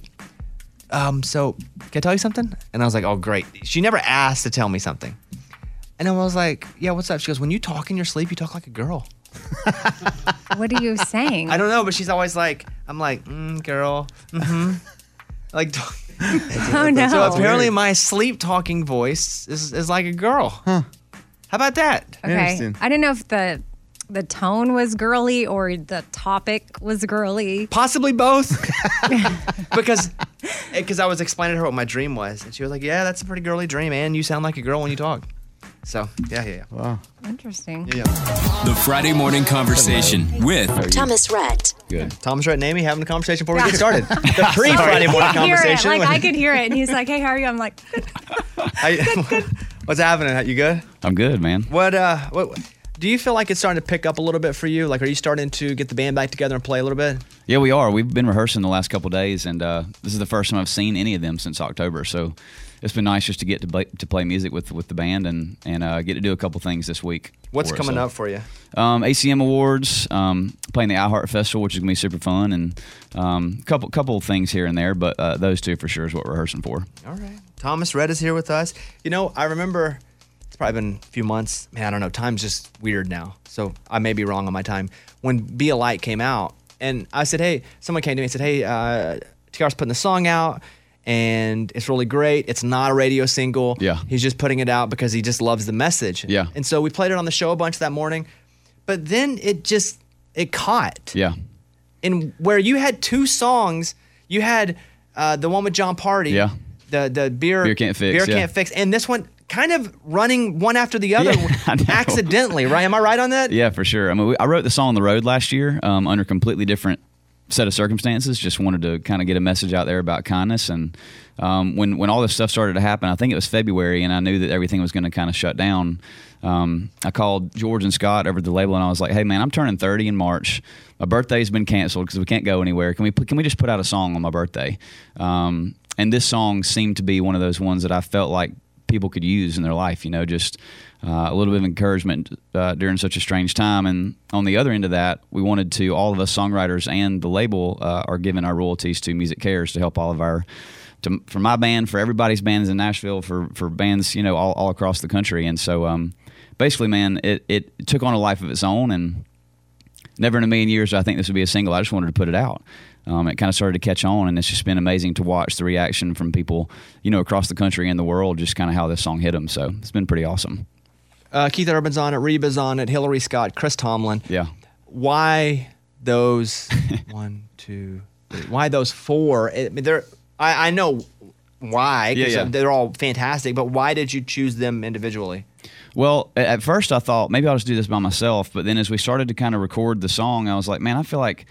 um, so can I tell you something?" And I was like, "Oh, great." She never asked to tell me something, and I was like, "Yeah, what's up?" She goes, "When you talk in your sleep, you talk like a girl." What are you saying? I don't know, but she's always like, I'm like, mm, girl, mm-hmm. like. Oh, no. So apparently, my sleep talking voice is, is like a girl. Huh? How about that? Okay. I didn't know if the the tone was girly or the topic was girly. Possibly both. because because I was explaining to her what my dream was, and she was like, "Yeah, that's a pretty girly dream, and you sound like a girl when you talk." So yeah, yeah, yeah. Wow. Interesting. Yeah. The Friday morning conversation with Thomas Rhett. Good. Thomas Rhett and Amy having a conversation before we get started. The pre Friday morning I could hear it. conversation. Like I could hear it, and he's like, "Hey, how are you?" I'm like, I- What's happening? You good? I'm good, man. What uh what do you feel like it's starting to pick up a little bit for you? Like are you starting to get the band back together and play a little bit? Yeah, we are. We've been rehearsing the last couple days, and uh, this is the first time I've seen any of them since October. So it's been nice just to get to play, to play music with with the band and and uh, get to do a couple things this week. What's coming so. up for you? Um, ACM Awards, um, playing the iHeart Festival, which is gonna be super fun, and um, couple couple of things here and there, but uh, those two for sure is what we're rehearsing for. All right. Thomas Rhett is here with us. You know, I remember it's probably been a few months. Man, I don't know. Time's just weird now. So I may be wrong on my time. When Be a Light came out, and I said, hey, someone came to me and said, hey, uh, TR's putting the song out, and it's really great. It's not a radio single. Yeah. He's just putting it out because he just loves the message. Yeah. And so we played it on the show a bunch that morning, but then it just, it caught Yeah. in where you had two songs. You had uh, the one with Jon Pardi. Yeah. The the beer Beer Can't Fix, Beer yeah. can't fix, and this one kind of running one after the other Yeah, accidentally. Right? Am I right on that? Yeah, for sure. I mean, we, I wrote the song on the road last year um, under completely different set of circumstances. Just wanted to kind of get a message out there about kindness. And um, when when all this stuff started to happen, I think it was February, and I knew that everything was going to kind of shut down. Um, I called George and Scott over the label, and I was like, "Hey, man, I'm turning 30 in March. My birthday's been canceled because we can't go anywhere. Can we can we just put out a song on my birthday?" Um, and this song seemed to be one of those ones that I felt like people could use in their life. You know, just uh, a little bit of encouragement uh, during such a strange time. And on the other end of that, we wanted to all of us songwriters and the label uh, are giving our royalties to MusiCares to help all of our. To, for my band, for everybody's bands in Nashville, for for bands you know all, all across the country, and so um, basically, man, it, it took on a life of its own, and never in a million years I think this would be a single. I just wanted to put it out. Um, it kind of started to catch on, and it's just been amazing to watch the reaction from people, you know, across the country and the world, just kind of how this song hit them. So it's been pretty awesome. Uh, Keith Urban's on it. Reba's on it. Hillary Scott. Chris Tomlin. Yeah. Why those one two, three? Why those four? I mean, they're. I, I know why. Yeah, yeah. They're all fantastic. But why did you choose them individually? Well, at first I thought maybe I'll just do this by myself, but then as we started to kind of record the song, I was like, man, I feel like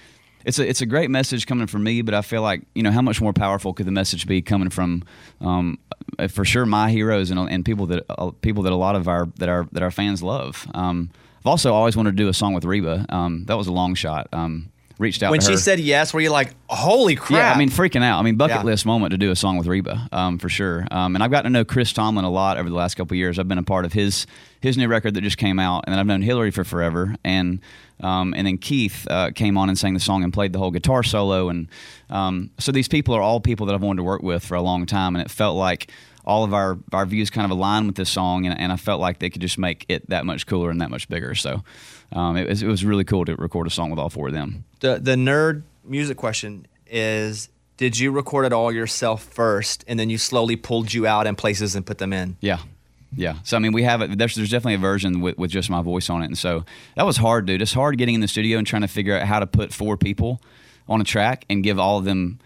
it's a it's a great message coming from me, but I feel like you know how much more powerful could the message be coming from, um, uh, for sure my heroes and, and people that uh, people that a lot of our that our that our fans love. Um, I've also always wanted to do a song with Reba. Um, that was a long shot. Um, reached out When she said yes, were you like, holy crap? Yeah, I mean, freaking out. I mean, bucket Yeah. list moment to do a song with Reba, um, for sure. Um, and I've gotten to know Chris Tomlin a lot over the last couple of years. I've been a part of his his new record that just came out, and then I've known Hillary for forever. And um, and then Keith uh, came on and sang the song and played the whole guitar solo. And um, so these people are all people that I've wanted to work with for a long time, and it felt like all of our, our views kind of align with this song, and, and I felt like they could just make it that much cooler and that much bigger. So um, it, was, it was really cool to record a song with all four of them. the the nerd music question is did you record it all yourself first and then you slowly pulled you out in places and put them in Yeah. Yeah. So, I mean, we have it. There's, there's definitely a version with, with just my voice on it. And so that was hard, dude. It's hard getting in the studio and trying to figure out how to put four people on a track and give all of them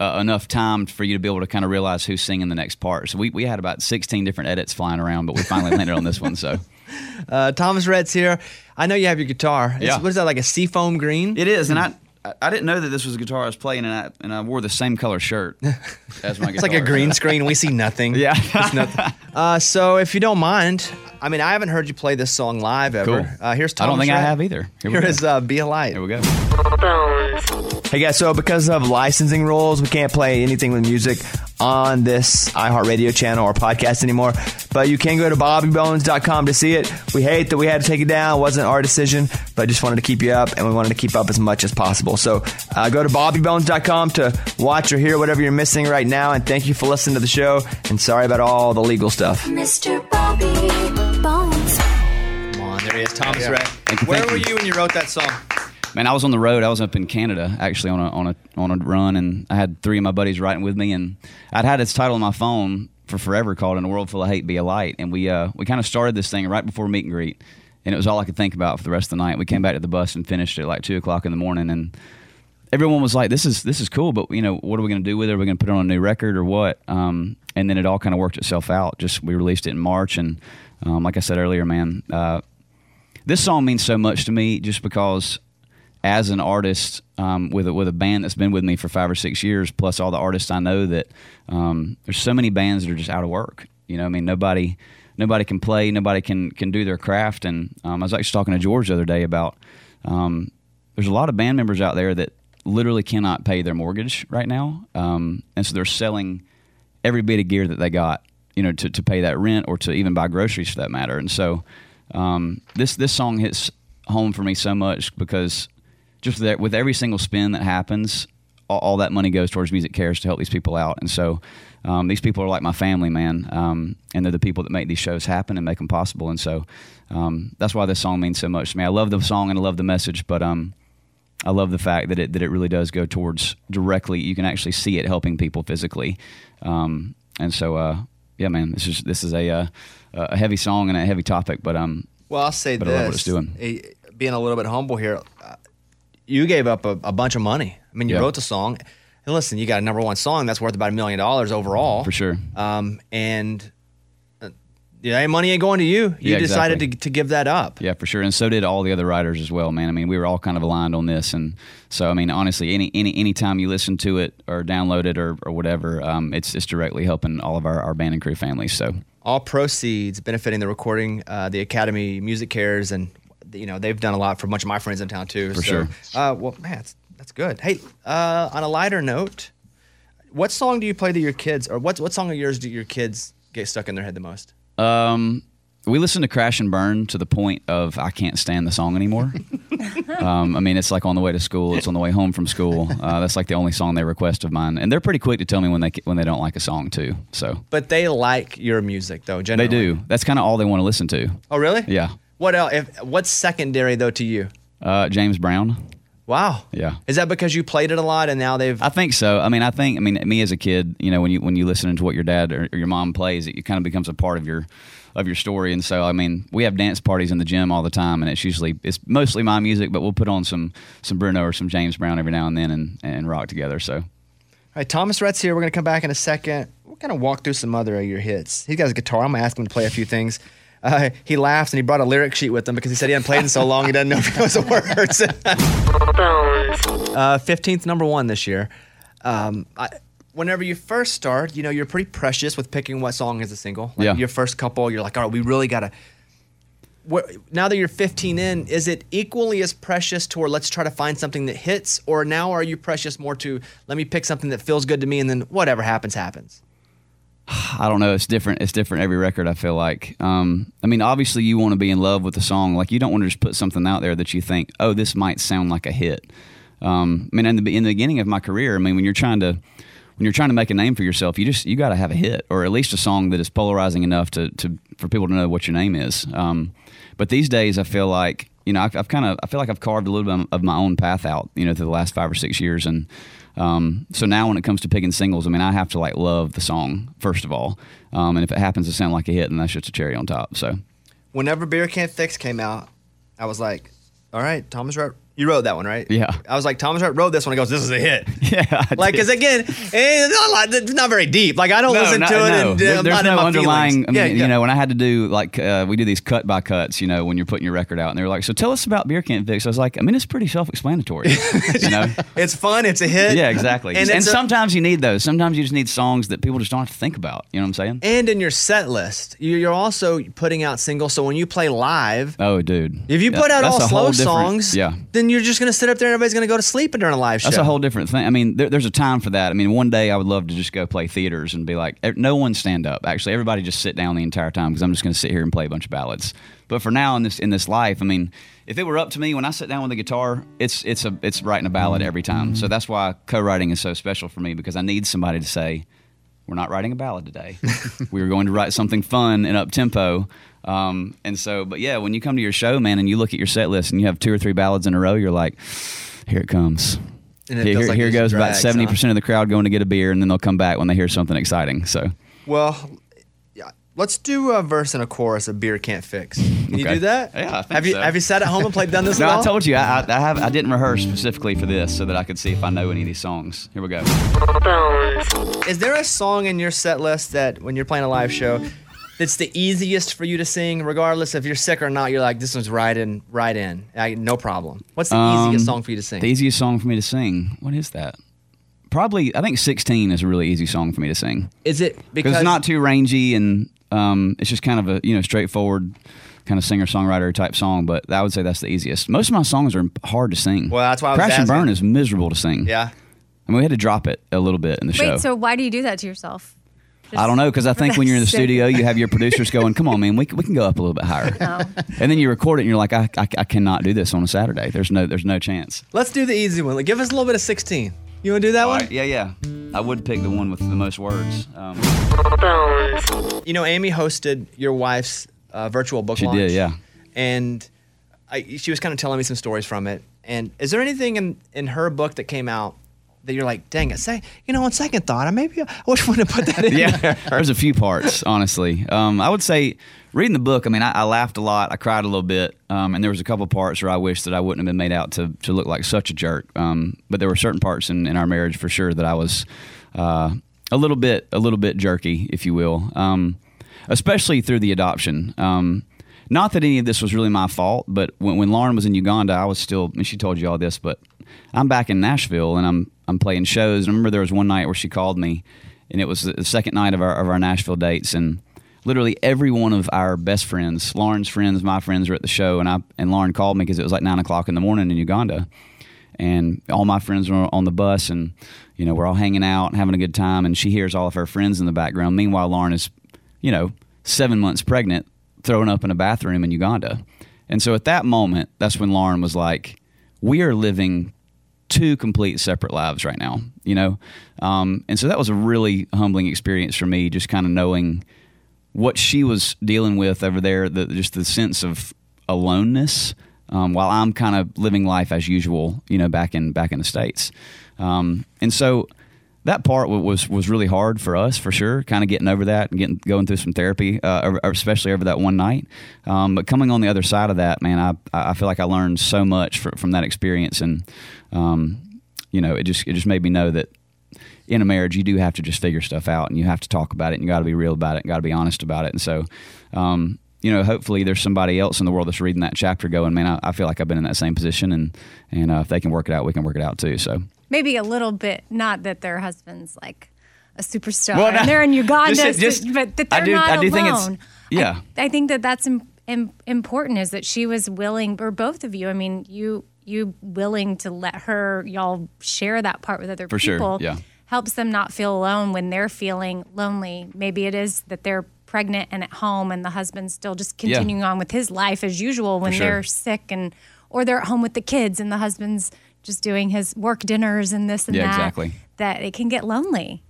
uh, enough time for you to be able to kind of realize who's singing the next part. So we, we had about 16 different edits flying around, but we finally landed on this one. So uh, Thomas Rhett's here i know you have your guitar It's- Yeah. what is that like a seafoam green it is. And I, I- I didn't know that this was a guitar I was playing, and I, and I wore the same color shirt as my guitar. it's like a green screen we see nothing Yeah. It's nothing. Uh, so if you don't mind i mean i haven't heard you play this song live ever Cool. uh, here's I don't thomas think I have either. Here we Here uh, be a light Here we go. Hey guys, so because of licensing rules, we can't play anything with music on this iHeartRadio channel or podcast anymore. But you can go to bobbybones.com to see it. We hate that we had to take it down. It wasn't our decision, but just wanted to keep you up and we wanted to keep up as much as possible. So uh, go to bobbybones.com to watch or hear whatever you're missing right now. And thank you for listening to the show. And sorry about all the legal stuff. Mr. Bobby Bones. Come on, there he is, Thomas Yeah. Rhett. Thank you, Where thank were you. you when you wrote that song? Man, I was on the road. I was up in Canada actually on a on a on a run, and I had three of my buddies writing with me, and I'd had its title on my phone for forever called "In a World Full of Hate, Be a Light," and we uh, we kind of started this thing right before meet and greet, and it was all I could think about for the rest of the night. We came back to the bus and finished at like two o'clock in the morning, and everyone was like, "This is this is cool, but you know, what are we going to do with it? Are we going to put it on a new record or what?" Um, and then it all kind of worked itself out. Just we released it in March, and um, like I said earlier, man, uh, this song means so much to me just because as an artist um, with a, with a band that's been with me for five or six years, plus all the artists I know that um, there's so many bands that are just out of work. You know, I mean, nobody nobody can play, nobody can can do their craft. And um, I was actually talking to George the other day about um, there's a lot of band members out there that literally cannot pay their mortgage right now, um, and so they're selling every bit of gear that they got, you know, to, to pay that rent or to even buy groceries for that matter. And so um, this this song hits home for me so much because just with, with every single spin that happens, all, all that money goes towards MusiCares to help these people out. And so um, these people are like my family, man, um, and they're the people that make these shows happen and make them possible. And so um, that's why this song means so much to me. I love the song and I love the message, but um, I love the fact that it that it really does go towards directly. You can actually see it helping people physically, um, and so uh, yeah, man, this is this is a uh, a heavy song and a heavy topic, but um, Well, I'll say but I this: love what it's doing. eh, being a little bit humble here, uh, you gave up a, a bunch of money. I mean, you wrote the song, listen, you got a number one song that's worth about a million dollars overall For sure. Um, and uh, yeah, money ain't going to you. You Yeah, decided exactly. to, to give that up. Yeah, for sure, and so did all the other writers as well, man. I mean, we were all kind of aligned on this, and so I mean, honestly, any any any time you listen to it or download it or, or whatever, um, it's it's directly helping all of our, our band and crew families. So All proceeds benefiting the recording, uh, the Academy MusiCares, and you know they've done a lot for a bunch of my friends in town too. For so, sure. Uh, well, man, that's, that's good. Hey, uh, on a lighter note, what song do you play to your kids, or what what song of yours do your kids get stuck in their head the most? Um, we listen to Crash and Burn to the point of I can't stand the song anymore. um, I mean, it's like on the way to school, it's on the way home from school. Uh, that's like the only song they request of mine, and they're pretty quick to tell me when they when they don't like a song too. So But they like your music though. Generally, they do. That's kind of all they want to listen to. Oh, really? Yeah. What else? If, what's secondary though to you? Uh, James Brown. Wow. Yeah. Is that because you played it a lot and now they've? I think so. I mean, I think I mean me as a kid, you know, when you when you listen to what your dad or, or your mom plays, it, kind of becomes a part of your of your story. And so, I mean, we have dance parties in the gym all the time, and it's usually it's mostly my music, but we'll put on some some Bruno or some James Brown every now and then and and rock together. So All right, Thomas Rhett's here. We're going to come back in a second. We're going to walk through some other of your hits. He's got his guitar. I'm going to ask him to play a few things. Uh, he laughs and he brought a lyric sheet with him because he said he hadn't played in so long he doesn't know if he knows the words. Uh, 15th number one this year. Um, I, whenever you first start, you know, you're pretty precious with picking what song is a single. Like Yeah. Your first couple, you're like, all right, we really got to. Now that you're 15 in, is it equally as precious to, or let's try to find something that hits, or now are you precious more to, let me pick something that feels good to me and then whatever happens, happens? I don't know. It's different. It's different every record. I feel like. Um, I mean, obviously, you want to be in love with the song. Like, you don't want to just put something out there that you think, oh, this might sound like a hit. Um, I mean, in the in the beginning of my career, I mean, when you're trying to when you're trying to make a name for yourself, you just you got to have a hit or at least a song that is polarizing enough to, to for people to know what your name is. Um, but these days, I feel like you know I've, I've kind of I feel like I've carved a little bit of my own path out, you know, through the last five or six years, and um, so now when it comes to picking singles, I mean, I have to like love the song first of all, um, and if it happens to sound like a hit, then that's just a cherry on top. So Whenever Beer Can't Fix came out, I was like, all right, Thomas Rhett, you wrote that one, right? Yeah. I was like, Thomas Rhett wrote this one. He goes, this is a hit. Yeah. I Like, because again, eh, it's not, a lot- it's not very deep. Like, I don't No, listen no, to it no. and There- uh, there's not no in my underlying. feelings. I mean, yeah, you yeah. know, when I had to do like uh, we do these cut by cuts, you know, when you're putting your record out, and they were like, "So tell us about Beer Can't Fix." I was like, "I mean, it's pretty self-explanatory." you know. it's fun. It's a hit. Yeah, exactly. And And, it's a- sometimes you need those. Sometimes you just need songs that people just don't have to think about. You know what I'm saying? And in your set list, you- you're also putting out singles. So when you play live, Oh, dude. if you Yeah, put out all slow songs, yeah. then you're just going to sit up there and everybody's going to go to sleep during a live show. That's a whole different thing. I mean, there, there's a time for that. I mean, one day I would love to just go play theaters and be like, "Eh, no one stand up. Actually, everybody just sit down the entire time because I'm just going to sit here and play a bunch of ballads. But for now in this in this life, I mean, if it were up to me, when I sit down with a guitar, it's it's a it's writing a ballad every time. So that's why co-writing is so special for me because I need somebody to say, "We're not writing a ballad today. we are going to write something fun and up tempo." Um, and so, but yeah, when you come to your show, man, and you look at your set list and you have two or three ballads in a row, you're like, "Here it comes." And it here here, like here it goes about drags, seventy huh? percent of the crowd going to get a beer, and then they'll come back when they hear something exciting. So Well, let's do a verse and a chorus of Beer Can't Fix. Can you do that? Yeah, I think have you so. have you sat at home and played done this no, at all? I told you I, I, I have I didn't rehearse specifically for this so that I could see if I know any of these songs. Here we go. Is there a song in your set list that when you're playing a live show that's the easiest for you to sing, regardless if you're sick or not? You're like, this one's right in, right in, I, no problem. What's the easiest Um, song for you to sing? The easiest song for me to sing. What is that? Probably I think 16 is a really easy song for me to sing Is it because because it's not too rangy and Um, it's just kind of a you know straightforward kind of singer songwriter type song. But I would say that's the easiest. Most of my songs are hard to sing. Well, that's why I was Crash and. Burn is miserable to sing. Yeah. I mean, we had to drop it a little bit in the show. Wait, so why do you do that to yourself? I don't know because I think when you're in the studio, you have your producers going, "Come on, man, we, can- we can go up a little bit higher," and then you record it, and you're like, I, I, "I cannot do this on a Saturday. There's no there's no chance." Let's do the easy one. Like, give us a little bit of 16. You want to do that one? Yeah, yeah. I would pick the one with the most words. Um, You know, Amy hosted your wife's uh, virtual book She launch. did, yeah. And I, she was kind of telling me some stories from it. And is there anything in, in her book that came out that you're like, dang it, say, you know, on second thought, I maybe I wish I would have put that in yeah, there. there's a few parts, honestly. Um, I would say reading the book. I mean, I, I laughed a lot. I cried a little bit, um, and there was a couple parts where I wish that I wouldn't have been made out to to look like such a jerk. Um, but there were certain parts in, in our marriage for sure that I was uh, a little bit a little bit jerky, if you will, um, especially through the adoption. Um, not that any of this was really my fault, but when, when Lauren was in Uganda, I was still. And she told you all this, but I'm back in Nashville and I'm I'm playing shows. I remember there was one night where she called me, and it was the second night of our of our Nashville dates, and literally every one of our best friends, Lauren's friends, my friends, were at the show, and I and Lauren called me because it was like nine o'clock in the morning in Uganda, and all my friends were on the bus, and you know we're all hanging out and having a good time, and she hears all of her friends in the background. Meanwhile, Lauren is, you know, seven months pregnant, throwing up in a bathroom in Uganda, and so at that moment, that's when Lauren was like, "We are living." Two complete separate lives right now, you know? Um, and so that was a really humbling experience for me, just kind of knowing what she was dealing with over there, the, just the sense of aloneness, um, while I'm kind of living life as usual, you know, back in back in the states. Um, and so that part was was really hard for us, for sure. Kind of getting over that and getting going through some therapy, uh, especially over that one night. Um, but coming on the other side of that, man, I I feel like I learned so much fr- from that experience, and um, you know, it just it just made me know that in a marriage, you do have to just figure stuff out and you have to talk about it and you got to be real about it and got to be honest about it. And so, um, you know, hopefully there's somebody else in the world that's reading that chapter going, man, I, I feel like I've been in that same position and, and uh, if they can work it out, we can work it out too. So, Maybe a little bit, not that their husband's like a superstar Well, no, and they're in Uganda, just- just- but that they're do- not I do alone. think it's- yeah. I, I think that that's im- im- important is that she was willing, or both of you. I mean, you you willing to let her y'all share that part with other For sure, people. yeah. helps them not feel alone when they're feeling lonely. Maybe it is that they're pregnant and at home and the husband's still just Yeah. continuing on with his life as usual when sure. they're sick and or they're at home with the kids and the husband's just doing his work dinners and this and Yeah, that. exactly. That it can get lonely.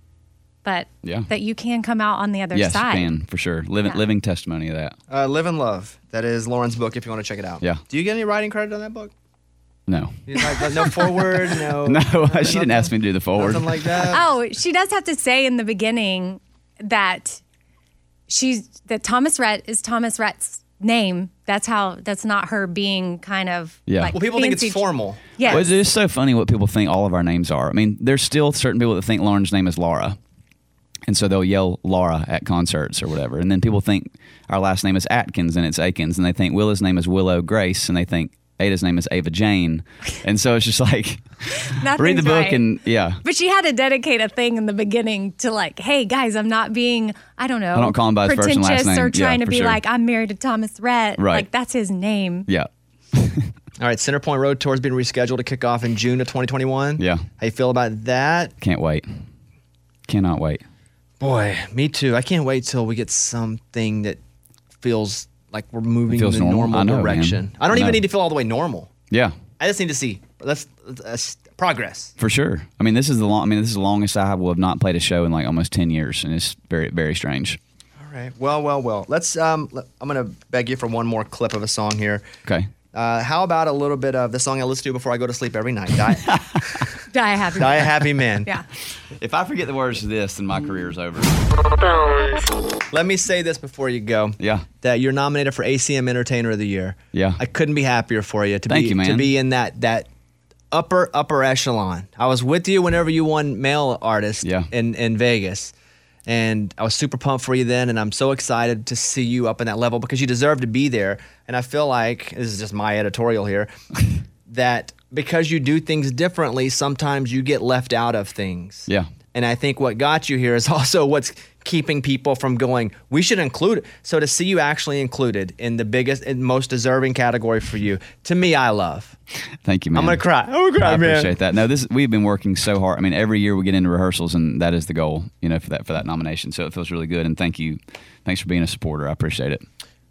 But Yeah. that you can come out on the other side. yes, can for sure. Living, Yeah. living testimony of that. Uh, Live and Love. That is Lauren's book if you want to check it out. Yeah. Do you get any writing credit on that book? No. Like, no forward, no. No, she didn't ask me to do the forward. Nothing like that. Oh, she does have to say in the beginning that she's that Thomas Rhett is Thomas Rhett's name. That's how that's not her being kind of Yeah. like Well, people think it's formal. Yeah, Well, it's just so funny what people think all of our names are. I mean, there's still certain people that think Lauren's name is Laura. And so they'll yell Laura at concerts or whatever. And then people think our last name is Atkins and it's Akins. And they think Willa's name is Willow Grace. And they think Ada's name is Ava Jane. And so it's just like, read the book right. and yeah. But she had to dedicate a thing in the beginning to like, hey guys, I'm not being, I don't know, I don't call him by his first and last pretentious or name. Yeah, trying to be sure. like, I'm married to Thomas Rhett. Right. Like that's his name. Yeah. All right, Centerpoint Road Tour has been rescheduled to kick off in June of 2021. Yeah. How you feel about that? Can't wait. Cannot wait. Boy, me too. I can't wait till we get something that feels like we're moving in the normal. normal I know, man. direction. I don't I even need to feel all the way normal. Yeah. I just need to see that's, that's progress. For sure. I mean, this is the long. I mean, this is the longest I will have not played a show in like almost ten years, and it's very, very strange. All right. Well, well, well. Let's. Um, I'm gonna beg you for one more clip of a song here. Okay. Uh, how about a little bit of the song I listen to before I go to sleep every night? Die, Die a happy. Die a happy man. Yeah. If I forget the words to this, then my career's over. Let me say this before you go. Yeah. That you're nominated for ACM Entertainer of the Year. Yeah. I couldn't be happier for you to Thank be you, man. to be in that that upper upper echelon. I was with you whenever you won male artist Yeah. in in Vegas. And I was super pumped for you then, and I'm so excited to see you up in that level because you deserve to be there. And I feel like this is just my editorial here that because you do things differently, sometimes you get left out of things. Yeah. And I think what got you here is also what's keeping people from going, we should include it. So to see you actually included in the biggest and most deserving category for you, to me, I love. Thank you, man. I'm gonna cry. I'm gonna cry, I man. appreciate that. No, this we've been working so hard. I mean, every year we get into rehearsals, and that is the goal, you know, for that for that nomination. So it feels really good. And thank you, thanks for being a supporter. I appreciate it.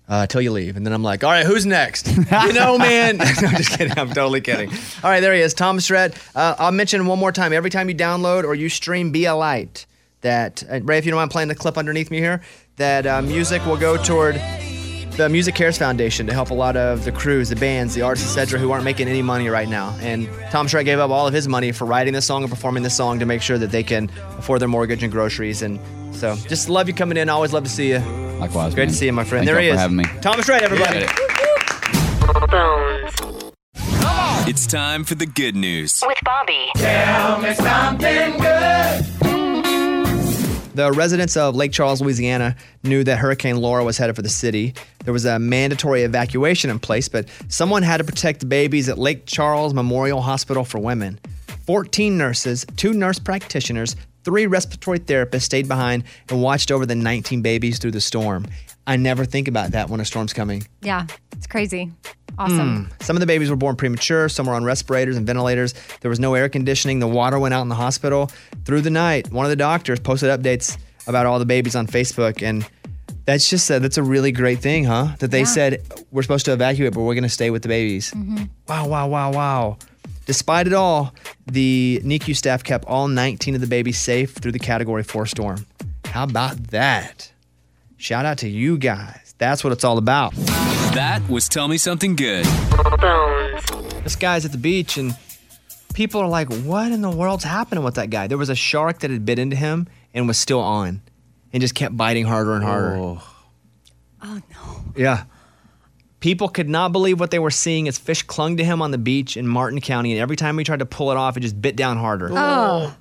uh, till you leave. And then I'm like, all right, who's next? you know, man. no, I'm just kidding. I'm totally kidding. All right, there he is, Thomas Rhett. Uh, I'll mention one more time. Every time you download or you stream Be a Light, that, uh, Ray, if you don't mind playing the clip underneath me here, that uh, music will go toward the MusiCares Foundation to help a lot of the crews, the bands, the artists, etc., who aren't making any money right now. And Thomas Rhett gave up all of his money for writing the song and performing the song to make sure that they can afford their mortgage and groceries. And so, just love you coming in. Always love to see you. Likewise, Great man. to see you, my friend. Thank there he y'all is. for having me. Thomas Rhett, everybody. It's time for the good news. With Bobby. Tell me something good. The residents of Lake Charles, Louisiana, knew that Hurricane Laura was headed for the city. There was a mandatory evacuation in place, but someone had to protect the babies at Lake Charles Memorial Hospital for Women. 14 nurses, two nurse practitioners, three respiratory therapists stayed behind and watched over the 19 babies through the storm. I never think about that when a storm's coming. Yeah, it's crazy. Awesome. Mm. Some of the babies were born premature. Some were on respirators and ventilators. There was no air conditioning. The water went out in the hospital through the night. One of the doctors posted updates about all the babies on Facebook, and that's just a, that's a really great thing, huh? That they Yeah. said we're supposed to evacuate, but we're going to stay with the babies. Mhm. Wow, wow, wow, wow. Despite it all, the NICU staff kept all 19 of the babies safe through the Category 4 storm. How about that? Shout out to you guys. That's what it's all about. That was Tell Me Something Good. This guy's at the beach, and people are like, "What in the world's happening with that guy?" There was a shark that had bit into him and was still on, and just kept biting harder and harder. Oh. oh no! Yeah. People could not believe what they were seeing as fish clung to him on the beach in Martin County, and every time he tried to pull it off, it just bit down harder. Oh,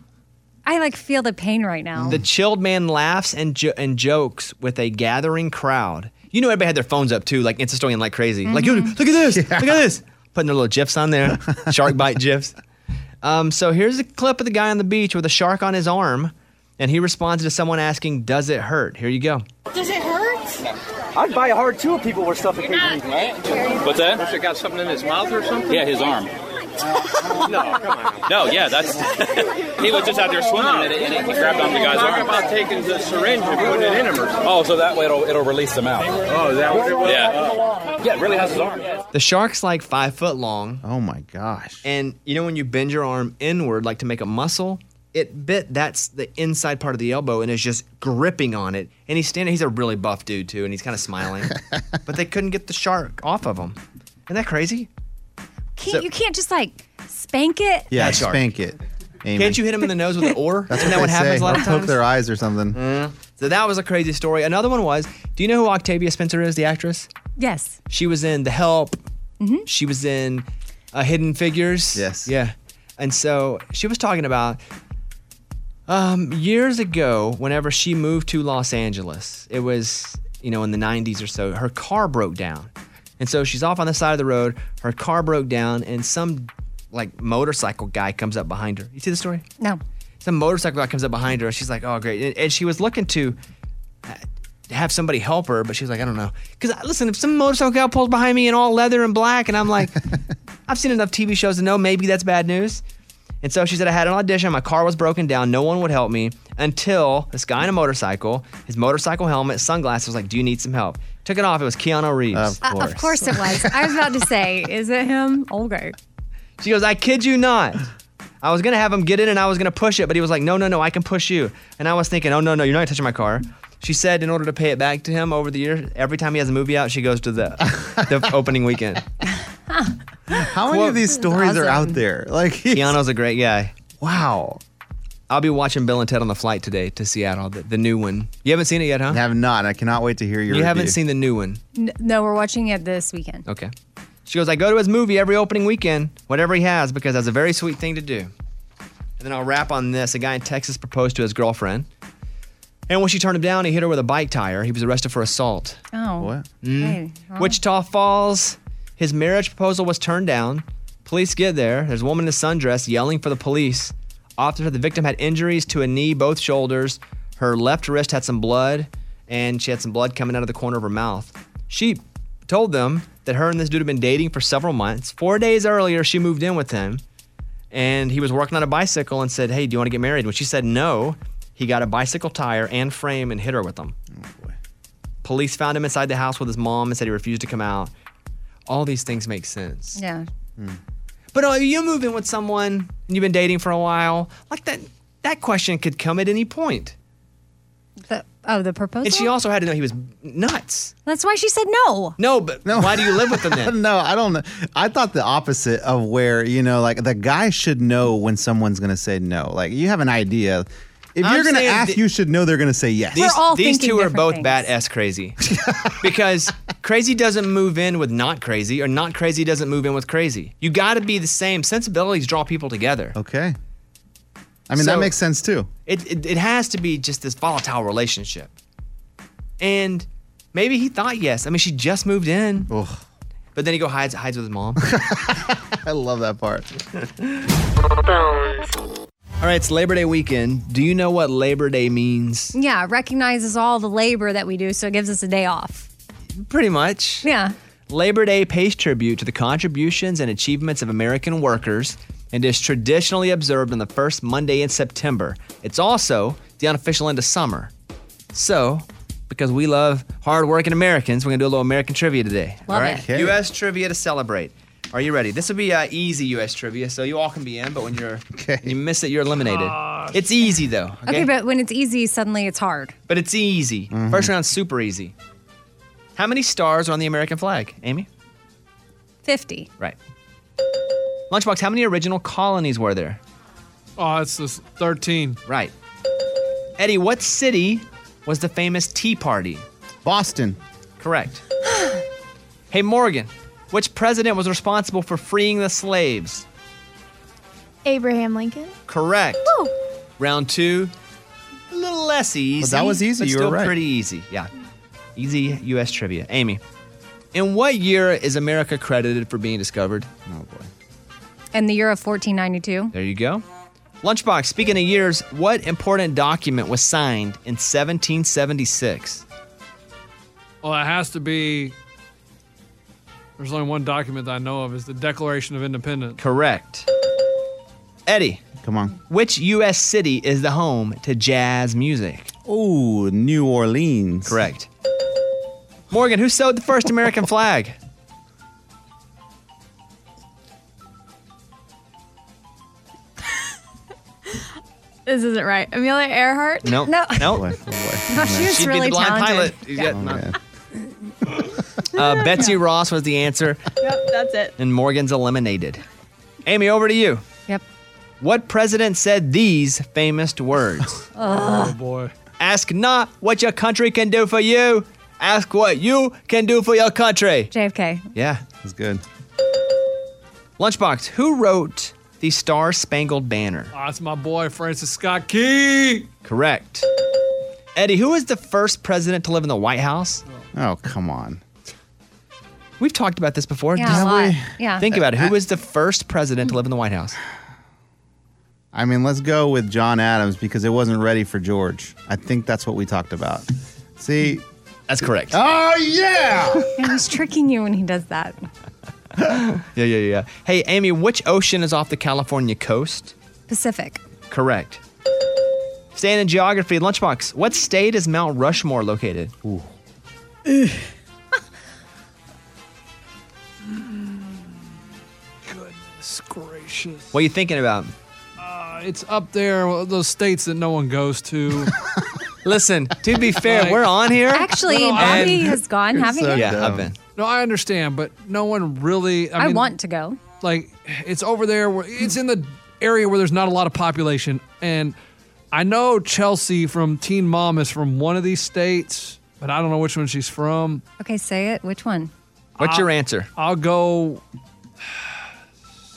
I like feel the pain right now. The chilled man laughs and jo- and jokes with a gathering crowd. You know, everybody had their phones up too, like Insta story and like crazy. Like, yo, look at this, look at this, putting their little gifs on there, shark bite gifs. Um, so here's a clip of the guy on the beach with a shark on his arm, and he responds to someone asking, "Does it hurt?" Here you go. Does it hurt? I'd buy a hard too if people were suffocating me, right? What's that? Must have got something in his mouth or something? Yeah, his arm. No, come on. No, yeah, that's. he was just out there swimming and, it, and it, he grabbed onto the guy's Talk arm. about taking the syringe and putting it in him or something. Oh, so that way it'll it'll release them out. Oh, is that what it was? Yeah. Yeah, it really has his arm. The shark's like five foot long. Oh my gosh. And you know when you bend your arm inward, like to make a muscle, it bit that's the inside part of the elbow and is just gripping on it. And he's standing. He's a really buff dude too, and he's kind of smiling. but they couldn't get the shark off of him. Isn't that crazy? Can't So- you can't just like spank it? Yeah, That shark. spank it. Amy. Can't you hit him in the nose with an oar? That's Isn't what that what they happens say. a lot or of times? poke times? their eyes or something. Mm. So that was a crazy story. Another one was, do you know who Octavia Spencer is, the actress? Yes. She was in The Help. Mhm. She was in uh, Hidden Figures. Yes. Yeah. And so she was talking about um, years ago, whenever she moved to Los Angeles, it was, you know, in the 90s or so, her car broke down. And so she's off on the side of the road. Her car broke down, and some like motorcycle guy comes up behind her. You see the story? No. Some motorcycle guy comes up behind her. and She's like, "Oh, great!" And- And she was looking to uh, have somebody help her, but she was like, "I don't know." Because listen, if some motorcycle guy pulls behind me in all leather and black, and I'm like, I've seen enough TV shows to know maybe that's bad news. And so she said, I had an audition. My car was broken down. No one would help me until this guy in a motorcycle, his motorcycle helmet, sunglasses, was like, Do you need some help? Took it off. It was Keanu Reeves. Uh, of course it was. I was about to say, is it him? Okay. She goes, I kid you not. I was gonna have him get in and I was gonna push it, but he was like, No, no, no, I can push you. And I was thinking, Oh no, no, you're not touching my car. She said, in order to pay it back to him over the years, every time he has a movie out, she goes to the the opening weekend. How many of these stories are out there? Like Keanu's a great guy. Wow. I'll be watching Bill and Ted on the flight today to Seattle, the, the new one. You haven't seen it yet, huh? have not. I cannot wait to hear your You haven't review. seen the new one. N- no, we're watching it this weekend. Okay. She goes, I go to his movie every opening weekend, whatever he has, because that's a very sweet thing to do. And then I'll wrap on this. A guy in Texas proposed to his girlfriend. And when she turned him down, he hit her with a bike tire. He was arrested for assault. Oh. What? Mm. Hey, well. Wichita Falls, his marriage proposal was turned down. Police get there. There's a woman in a sundress yelling for the police. Officer, the victim had injuries to a knee, both shoulders. Her left wrist had some blood, and she had some blood coming out of the corner of her mouth. She told them that her and this dude had been dating for several months. Four days earlier, she moved in with him, and he was working on a bicycle and said, Hey, do you want to get married? When she said no, he got a bicycle tire and frame and hit her with them. Oh, police found him inside the house with his mom and said he refused to come out. All these things make sense. Yeah. But uh, you move in with someone and you've been dating for a while, like that that question could come at any point. The, oh, the proposal. And she also had to know he was nuts. That's why she said no. No, but no. why do you live with him then? no, I don't know. I thought the opposite of where, you know, like the guy should know when someone's going to say no. Like you have an idea. If I'm you're going to ask, th- you should know they're going to say yes. These, these two are both bad S crazy. because crazy doesn't move in with not crazy, or not crazy doesn't move in with crazy. You got to be the same. Sensibilities draw people together. Okay. I mean, that makes sense too. It, it, it has to be just this volatile relationship. And maybe he thought yes. I mean, she just moved in. Ugh. But then he go hides hides with his mom. I love that part. All right, it's Labor Day weekend. Do you know what Labor Day means? Yeah, it recognizes all the labor that we do, so it gives us a day off. Pretty much. Yeah. Labor Day pays tribute to the contributions and achievements of American workers and is traditionally observed on the first Monday in September. It's also the unofficial end of summer. So, because we love hardworking Americans, we're going to do a little American trivia today. Love all right? it. Okay. U.S. trivia to celebrate. Are you ready? This will be uh, easy U.S. trivia, so you all can be in, but when you're okay. you miss it, you're eliminated. It's easy though. Okay. but when it's easy, suddenly it's hard. But it's easy. First round's super easy. How many stars are on the American flag, Amy? 50. Right. Lunchbox, how many original colonies were there? Oh, it's this 13. Right. Eddie, what city was the famous Tea Party? Boston. Correct. hey, Morgan, which president was responsible for freeing the slaves? Abraham Lincoln. Correct. Round two, a little less easy. that was easy, But you were right. pretty easy. Yeah. Easy U.S. trivia. Amy, in what year is America credited for being discovered? Oh, boy. In the year of 1492. There you go. Lunchbox, speaking of years, what important document was signed in 1776? Well, it has to be. There's only one document that I know of is the Declaration of Independence. Correct. Eddie. Come on. Which U.S. city is the home to jazz music? Oh, New Orleans. Correct. Morgan, who sewed the first American flag? This isn't right. Amelia Earhart. Nope. No. Nope. Oh, no, she was She'd really be the blind talented. pilot. You got- not- uh, Betsy Ross was the answer, Yep, that's it. and Morgan's eliminated. Amy, over to you. Yep. What president said these famous words? Oh, boy. Ask not what your country can do for you. Ask what you can do for your country. JFK. Yeah. That's good. Lunchbox, who wrote the Star Spangled Banner? Oh, that's my boy, Francis Scott Key. Correct. Eddie, who was the first president to live in the White House? Oh, come on. We've talked about this before. Yeah, Just a lot. Yeah. Think about it. Who was the first president to live in the White House? I mean, let's go with John Adams because it wasn't ready for George. I think that's what we talked about. See? That's correct. Oh, yeah. Yeah, he's tricking you when he does that. Yeah, yeah, yeah. Hey, Amy, which ocean is off the California coast? Pacific. Correct. Staying in geography, Lunchbox, what state is Mount Rushmore located? Gracious. What are you thinking about? Uh, it's up there, those states that no one goes to. Listen, to be fair, Like- we're on here. Actually, No, no, I- Bobby has gone, haven't you? yeah, I've been. No, I understand, but no one really. I, I mean, want to go. like it's over there where it's in the area where there's not a lot of population and i know chelsea from teen mom is from one of these states but i don't know which one she's from Okay, say it. Which one? What's your answer? i'll go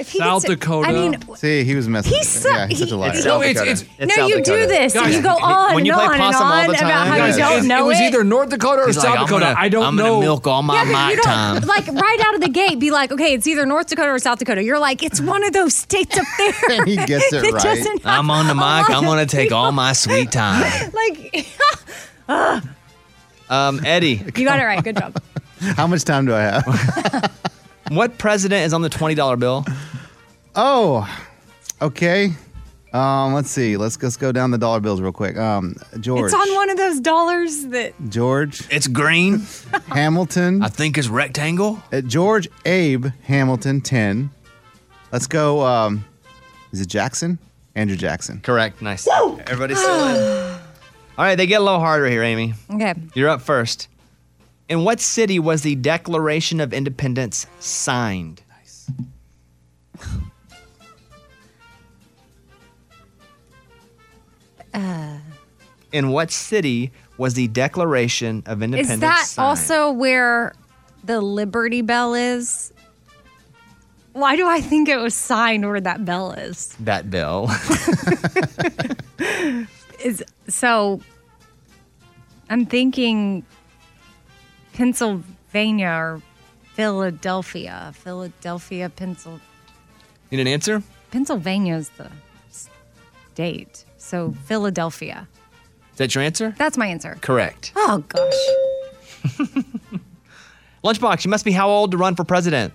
If he South gets Dakota. I mean, See, he was messing. He's so- yeah, he's such a he- liar. It's No, it's, it's, no, you do this. and you go on when you and play on and possum all on the about time, how guys, you don't it, know it it was either North Dakota or He's South like, I'm Dakota. gonna- I don't know. I'm know. gonna milk all my Yeah, 'cause mic you don't, time. Like right out of the gate, be like, okay, it's either North Dakota or South Dakota. You're like, it's one of those states up there. And he gets it that right. doesn't have I'm on the a mic. lot I'm of gonna take all my sweet time. Like, ah, Um, Eddie, you got it right. Good job. How much time do I have? what president is on the twenty dollar bill? Oh, okay. Um, let's see. Let's let's go down the dollar bills real quick. Um, George. It's on one of those dollars that George It's green. Hamilton. I think it's rectangle. Uh, George Abe Hamilton, ten. Let's go. Um, is it Jackson? Andrew Jackson. Correct. Nice. Everybody's still in. All right, they get a little harder here, Amy. Okay. You're up first. In what city was the Declaration of Independence signed? Uh, In what city was the Declaration of Independence is that signed? also where the Liberty Bell is? Why do I think it was signed where that bell is? that bell. Is so. I'm thinking Pennsylvania or Philadelphia. Philadelphia, Pencil. Need an answer? Pennsylvania is the state. So Philadelphia. Is that your answer? That's my answer. Correct. Oh gosh. Lunchbox, you must be how old to run for president?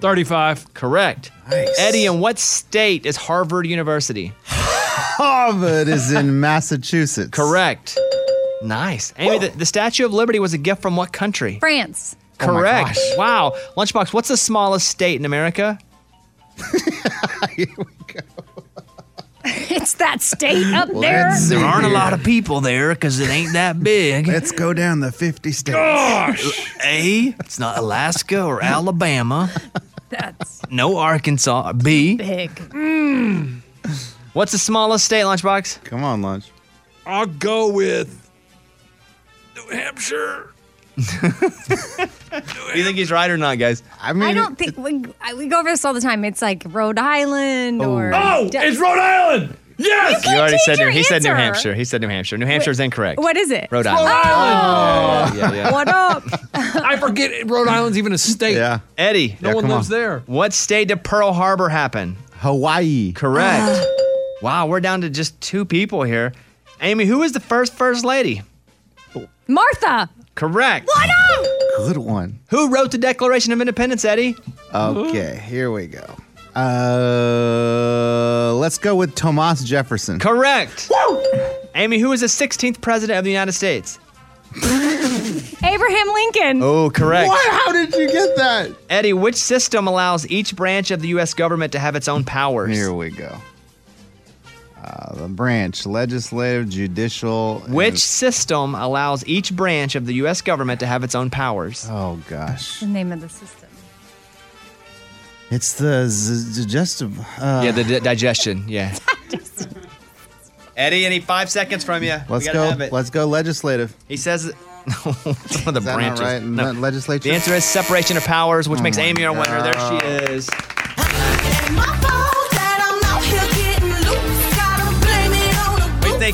35. Correct. Nice. Eddie, in what state is Harvard University? Harvard is in Massachusetts. Correct. Nice. Amy, the, the Statue of Liberty was a gift from what country? France. Oh Correct. gosh. wow. Lunchbox, what's the smallest state in America? it's that state up there. let's see There aren't a here. lot of people there because it ain't that big. Let's go down the 50 states. A, it's not Alaska or Alabama. That's No Arkansas. B, big. Mm. what's the smallest state, Lunchbox? Come on, lunch. I'll go with New Hampshire. Do you think he's right or not, guys? I mean, I don't think we, we go over this all the time. It's like Rhode Island oh. or Oh, it's Rhode Island. Yes. You already said New, he said New. Hampshire. He said New Hampshire. New Hampshire is incorrect. what is it? Rhode Rhode Island. Island. Oh. Yeah, yeah. What up? I forget it- Rhode Island's even a state. Yeah. Eddie, No Yeah, one come lives on. there. what state did Pearl Harbor happen? Hawaii. Correct. Ah. wow, we're down to just two people here. Amy, who was the first first lady? Martha. Correct. What up? Good one. Who wrote the Declaration of Independence, Eddie? Okay, here we go. Uh, let's go with Thomas Jefferson. Correct. Amy, who was the 16th president of the United States? Abraham Lincoln. Oh, correct. What? How did you get that? Eddie, which system allows each branch of the U.S. government to have its own powers? Here we go. Uh, the branch, legislative, judicial. and- Which system allows each branch of the U.S. government to have its own powers? Oh gosh, The name of the system. it's the z- digestive. Uh, yeah, the di- digestion. Yeah. Eddie, any five seconds from you? let's gotta go. Have it. Let's go legislative. He says it- one of the Is that branches. right? No. Le- legislature. The answer is separation of powers, which Oh makes Amy our winner. There she God. is.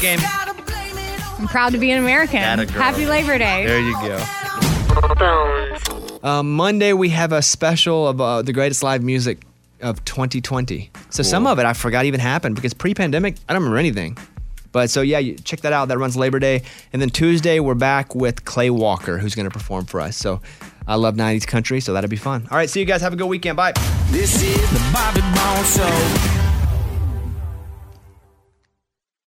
What do you think, Amy? I'm proud to be an American. Happy Labor Day. There you go. Um, Monday we have a special of uh, the greatest live music of 2020. So some of it I forgot even happened because pre-pandemic I don't remember anything. But so yeah, you check that out. That runs Labor Day, and then Tuesday we're back with Clay Walker, who's going to perform for us. So I love 90s country, so that'll be fun. All right, see you guys. Have a good weekend. Bye. This is the Bobby Bones Show.